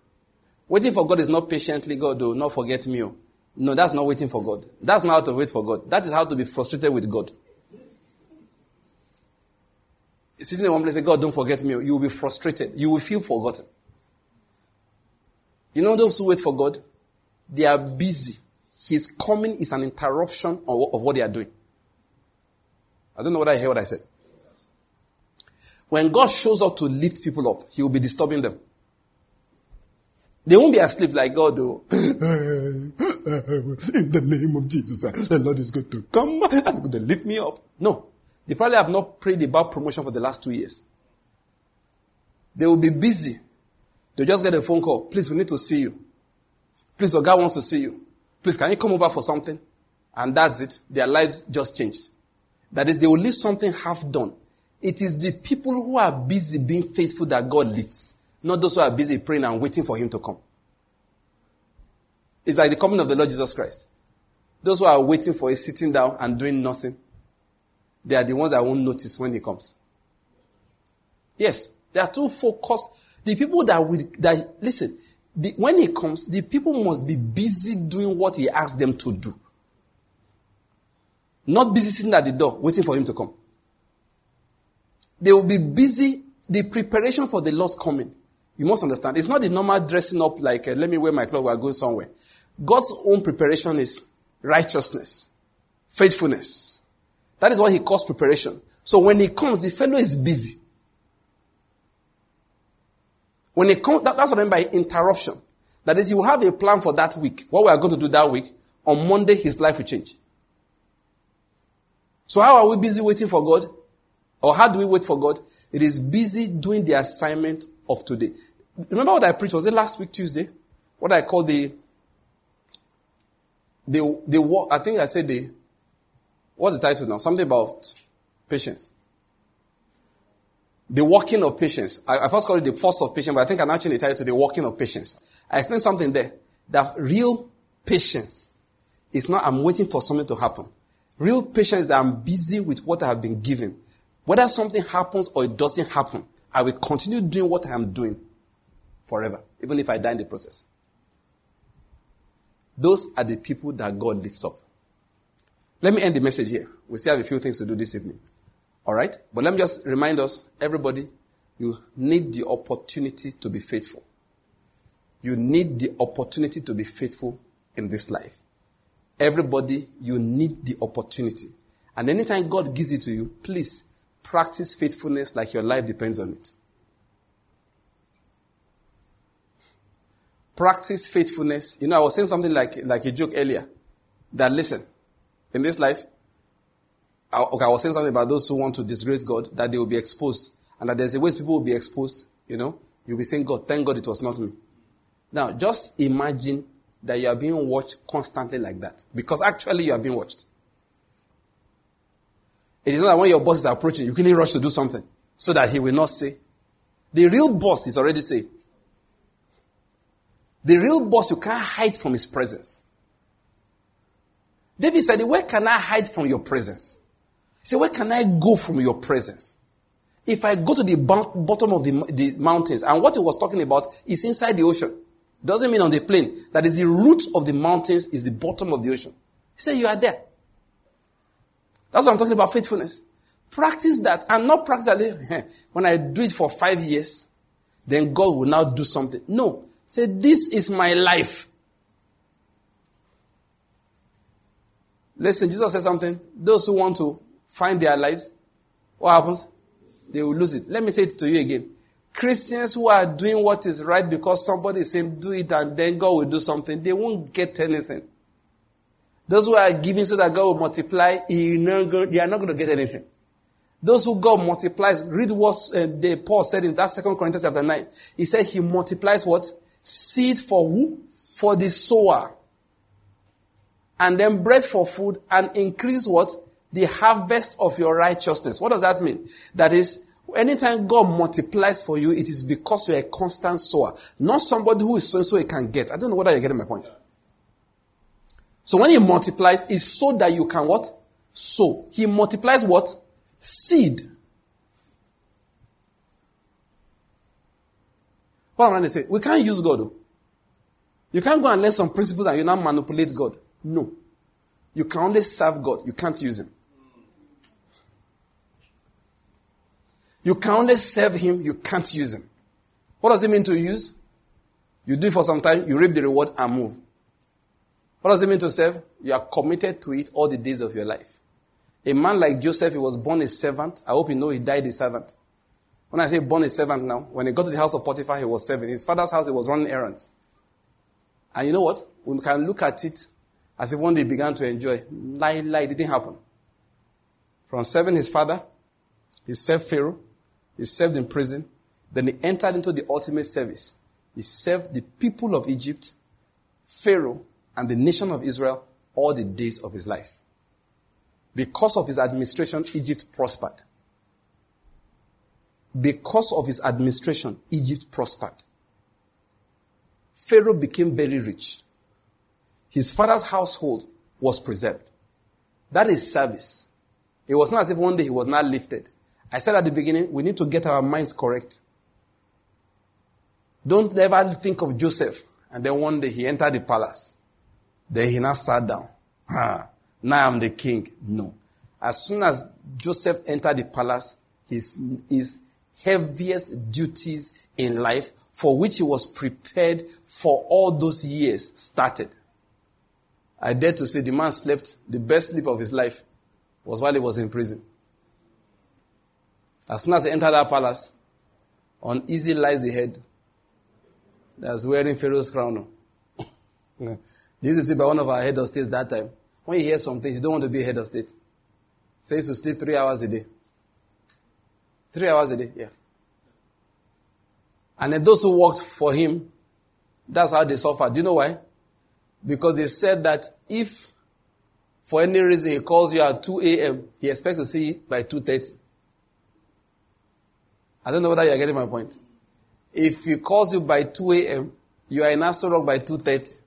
Waiting for God is not patiently, God, do not forget me. Oh. No, that's not waiting for God. That's not how to wait for God. That is how to be frustrated with God. Sitting in one place, say, God, don't forget me. Oh. You will be frustrated. You will feel forgotten. You know those who wait for God? They are busy. His coming is an interruption of what they are doing. I don't know whether I hear what I said. When God shows up to lift people up, He will be disturbing them. They won't be asleep like God, though. In the name of Jesus, the Lord is going to come and going to lift me up. No. They probably have not prayed about promotion for the last two years. They will be busy they just get a phone call. Please, we need to see you. Please, your God wants to see you. Please, can you come over for something? And that's it. Their lives just changed. That is, they will leave something half done. It is the people who are busy being faithful that God lifts, not those who are busy praying and waiting for Him to come. It's like the coming of the Lord Jesus Christ. Those who are waiting for Him sitting down and doing nothing, they are the ones that won't notice when He comes. Yes, they are too focused. The people that will, that, listen, the, when he comes, the people must be busy doing what he asks them to do. Not busy sitting at the door waiting for him to come. They will be busy, the preparation for the Lord's coming. You must understand. It's not the normal dressing up like, uh, let me wear my clothes, we're going somewhere. God's own preparation is righteousness, faithfulness. That is what he calls preparation. So when he comes, the fellow is busy. When it comes, that, that's what I mean by interruption. That is, you have a plan for that week. What we are going to do that week. On Monday, his life will change. So how are we busy waiting for God? Or how do we wait for God? It is busy doing the assignment of today. Remember what I preached? Was it last week, Tuesday? What I call the, the, the, I think I said the, what's the title now? Something about patience. The walking of patience. I, I first called it the force of patience, but I think I'm actually tied to the walking of patience. I explained something there. That real patience is not I'm waiting for something to happen. Real patience that I'm busy with what I have been given. Whether something happens or it doesn't happen, I will continue doing what I am doing forever, even if I die in the process. Those are the people that God lifts up. Let me end the message here. We still have a few things to do this evening. All right? But let me just remind us, everybody, you need the opportunity to be faithful. You need the opportunity to be faithful in this life. Everybody, you need the opportunity. And anytime God gives it to you, please practice faithfulness like your life depends on it. Practice faithfulness. You know, I was saying something like, like a joke earlier. That listen, in this life, okay, I was saying something about those who want to disgrace God, that they will be exposed. And that there's a way people will be exposed, you know. You'll be saying, God, thank God it was not me. Now, just imagine that you are being watched constantly like that. Because actually you are being watched. It is not that when your boss is approaching, you quickly rush to do something so that he will not say. The real boss is already saying. The real boss, you can't hide from his presence. David said, Where can I hide from your presence? Say, where can I go from your presence? If I go to the bottom of the, the mountains, and what he was talking about is inside the ocean. Doesn't mean on the plain. That is the root of the mountains is the bottom of the ocean. He said, you are there. That's what I'm talking about faithfulness. Practice that and not practice that eh, when I do it for five years, then God will now do something. No. Say, this is my life. Listen, Jesus said something. Those who want to find their lives, what happens? They will lose it. Let me say it to you again. Christians who are doing what is right because somebody is saying do it and then God will do something, they won't get anything. Those who are giving so that God will multiply, they are not going to get anything. Those who God multiplies, read what uh, the, Paul said in that second Corinthians chapter 9. He said he multiplies what? Seed for who? For the sower. And then bread for food and increase what? The harvest of your righteousness. What does that mean? That is, anytime God multiplies for you, it is because you're a constant sower. Not somebody who is sowing so he can get. I don't know whether you're getting my point. So when he multiplies, it's so that you can what? Sow. He multiplies what? Seed. What am I trying to say? We can't use God. Though. You can't go and learn some principles and you now manipulate God. No. You can only serve God. You can't use Him. You can only serve Him. You can't use Him. What does it mean to use? You do it for some time, you reap the reward and move. What does it mean to serve? You are committed to it all the days of your life. A man like Joseph, he was born a servant. I hope you know he died a servant. When I say born a servant now, when he got to the house of Potiphar, he was serving. In his father's house, he was running errands. And you know what? We can look at it as if one day began to enjoy. Lie, lie, it didn't happen. From serving his father, he served Pharaoh, he served in prison, then he entered into the ultimate service. He served the people of Egypt, Pharaoh, and the nation of Israel all the days of his life. Because of his administration, Egypt prospered. Because of his administration, Egypt prospered. Pharaoh became very rich. His father's household was preserved. That is service. It was not as if one day he was not lifted. I said at the beginning, we need to get our minds correct. Don't ever think of Joseph and then one day he entered the palace. Then he now sat down. Ah, now I'm the king. No. As soon as Joseph entered the palace, his, his heaviest duties in life for which he was prepared for all those years started. I dare to say the man slept the best sleep of his life was while he was in prison. As soon as he entered that palace, uneasy lies the head that's wearing Pharaoh's crown. this is by one of our head of states that time. When you hear some things, you don't want to be head of state. Says to sleep three hours a day. Three hours a day, yeah. And then those who worked for him, that's how they suffered. Do you know why? Because they said that if for any reason he calls you at 2 a.m., he expects to see you by 2.30. I don't know whether you're getting my point. If he calls you by 2 a.m., you are in Aso Rock by 2.30.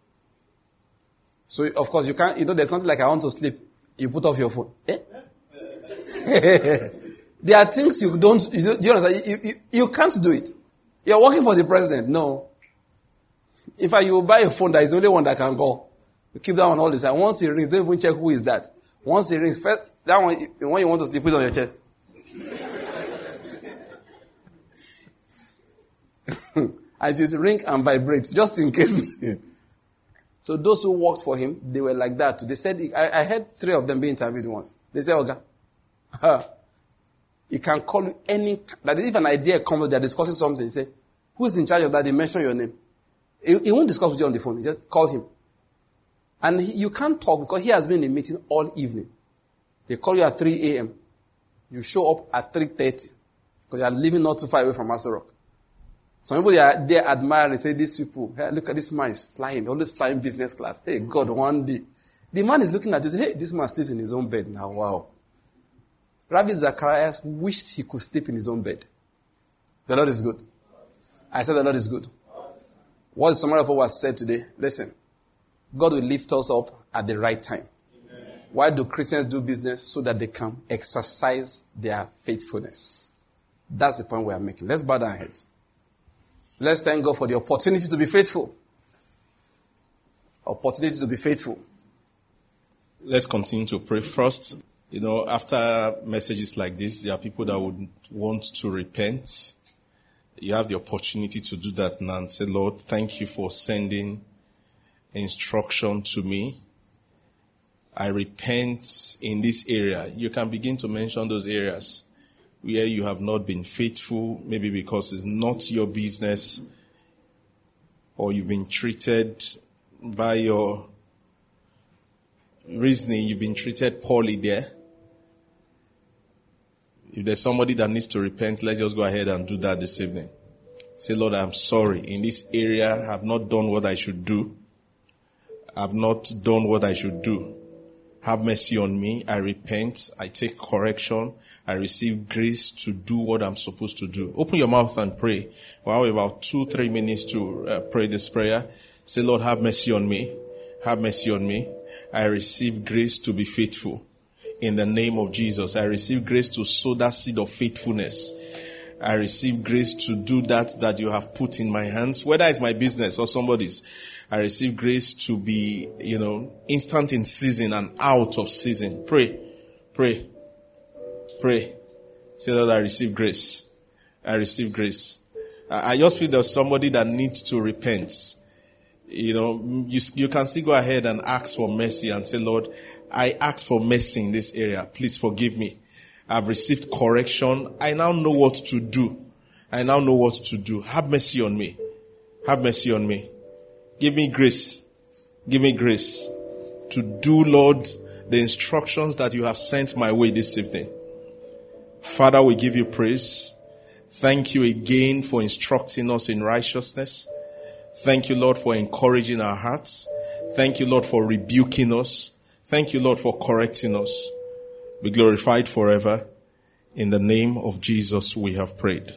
So, of course, you can't, you know, there's nothing like I want to sleep. You put off your phone. Eh? there are things you don't, you, do you? You, you, you can't do it. You're working for the president. No. In fact, you buy a phone that is the only one that can go. You keep that one all the time. Once it rings, don't even check who is that. Once it rings, first, that one, when you want to sleep, put it on your chest. I just ring and vibrate, just in case. so those who worked for him, they were like that. They said, I, I heard three of them being interviewed once. They said, Oga, he can call you any That if an idea comes, they're discussing something, say, who's in charge of that? They mention your name. He, he won't discuss with you on the phone. You just call him. And he, you can't talk because he has been in a meeting all evening. They call you at 3 a.m. You show up at 3.30 because you are living not too far away from Aso Rock. Some people they are there admiring, say, these people, hey, look at this man is flying, always flying business class. Hey, God, one day. The man is looking at say, hey, this man sleeps in his own bed now. Wow. Ravi Zacharias wished he could sleep in his own bed. The Lord is good. I said the Lord is good. What is summary of what was said today? Listen. God will lift us up at the right time. Amen. Why do Christians do business? So that they can exercise their faithfulness. That's the point we are making. Let's bow our heads. Let's thank God for the opportunity to be faithful. Opportunity to be faithful. Let's continue to pray first. You know, after messages like this, there are people that would want to repent. You have the opportunity to do that now and say, Lord, thank you for sending instruction to me. I repent in this area. You can begin to mention those areas where you have not been faithful, maybe because it's not your business, or you've been treated by your reasoning, you've been treated poorly there. If there's somebody that needs to repent, let's just go ahead and do that this evening. Say, Lord, I'm sorry. In this area, I've not done what I should do. I've not done what I should do. Have mercy on me. I repent. I take correction. I receive grace to do what I'm supposed to do. Open your mouth and pray. Well, about two, three minutes to uh, pray this prayer. Say, Lord, have mercy on me. Have mercy on me. I receive grace to be faithful. In the name of Jesus, I receive grace to sow that seed of faithfulness. I receive grace to do that that you have put in my hands, whether it's my business or somebody's. I receive grace to be, you know, instant in season and out of season. Pray, pray, pray. Say that I receive grace. I receive grace. I just feel there's somebody that needs to repent. You know, you, you can still go ahead and ask for mercy and say, Lord, I ask for mercy in this area. Please forgive me. I've received correction. I now know what to do. I now know what to do. Have mercy on me. Have mercy on me. Give me grace. Give me grace to do, Lord, the instructions that you have sent my way this evening. Father, we give you praise. Thank you again for instructing us in righteousness. Thank you, Lord, for encouraging our hearts. Thank you, Lord, for rebuking us. Thank you, Lord, for correcting us be glorified forever. In the name of Jesus, we have prayed.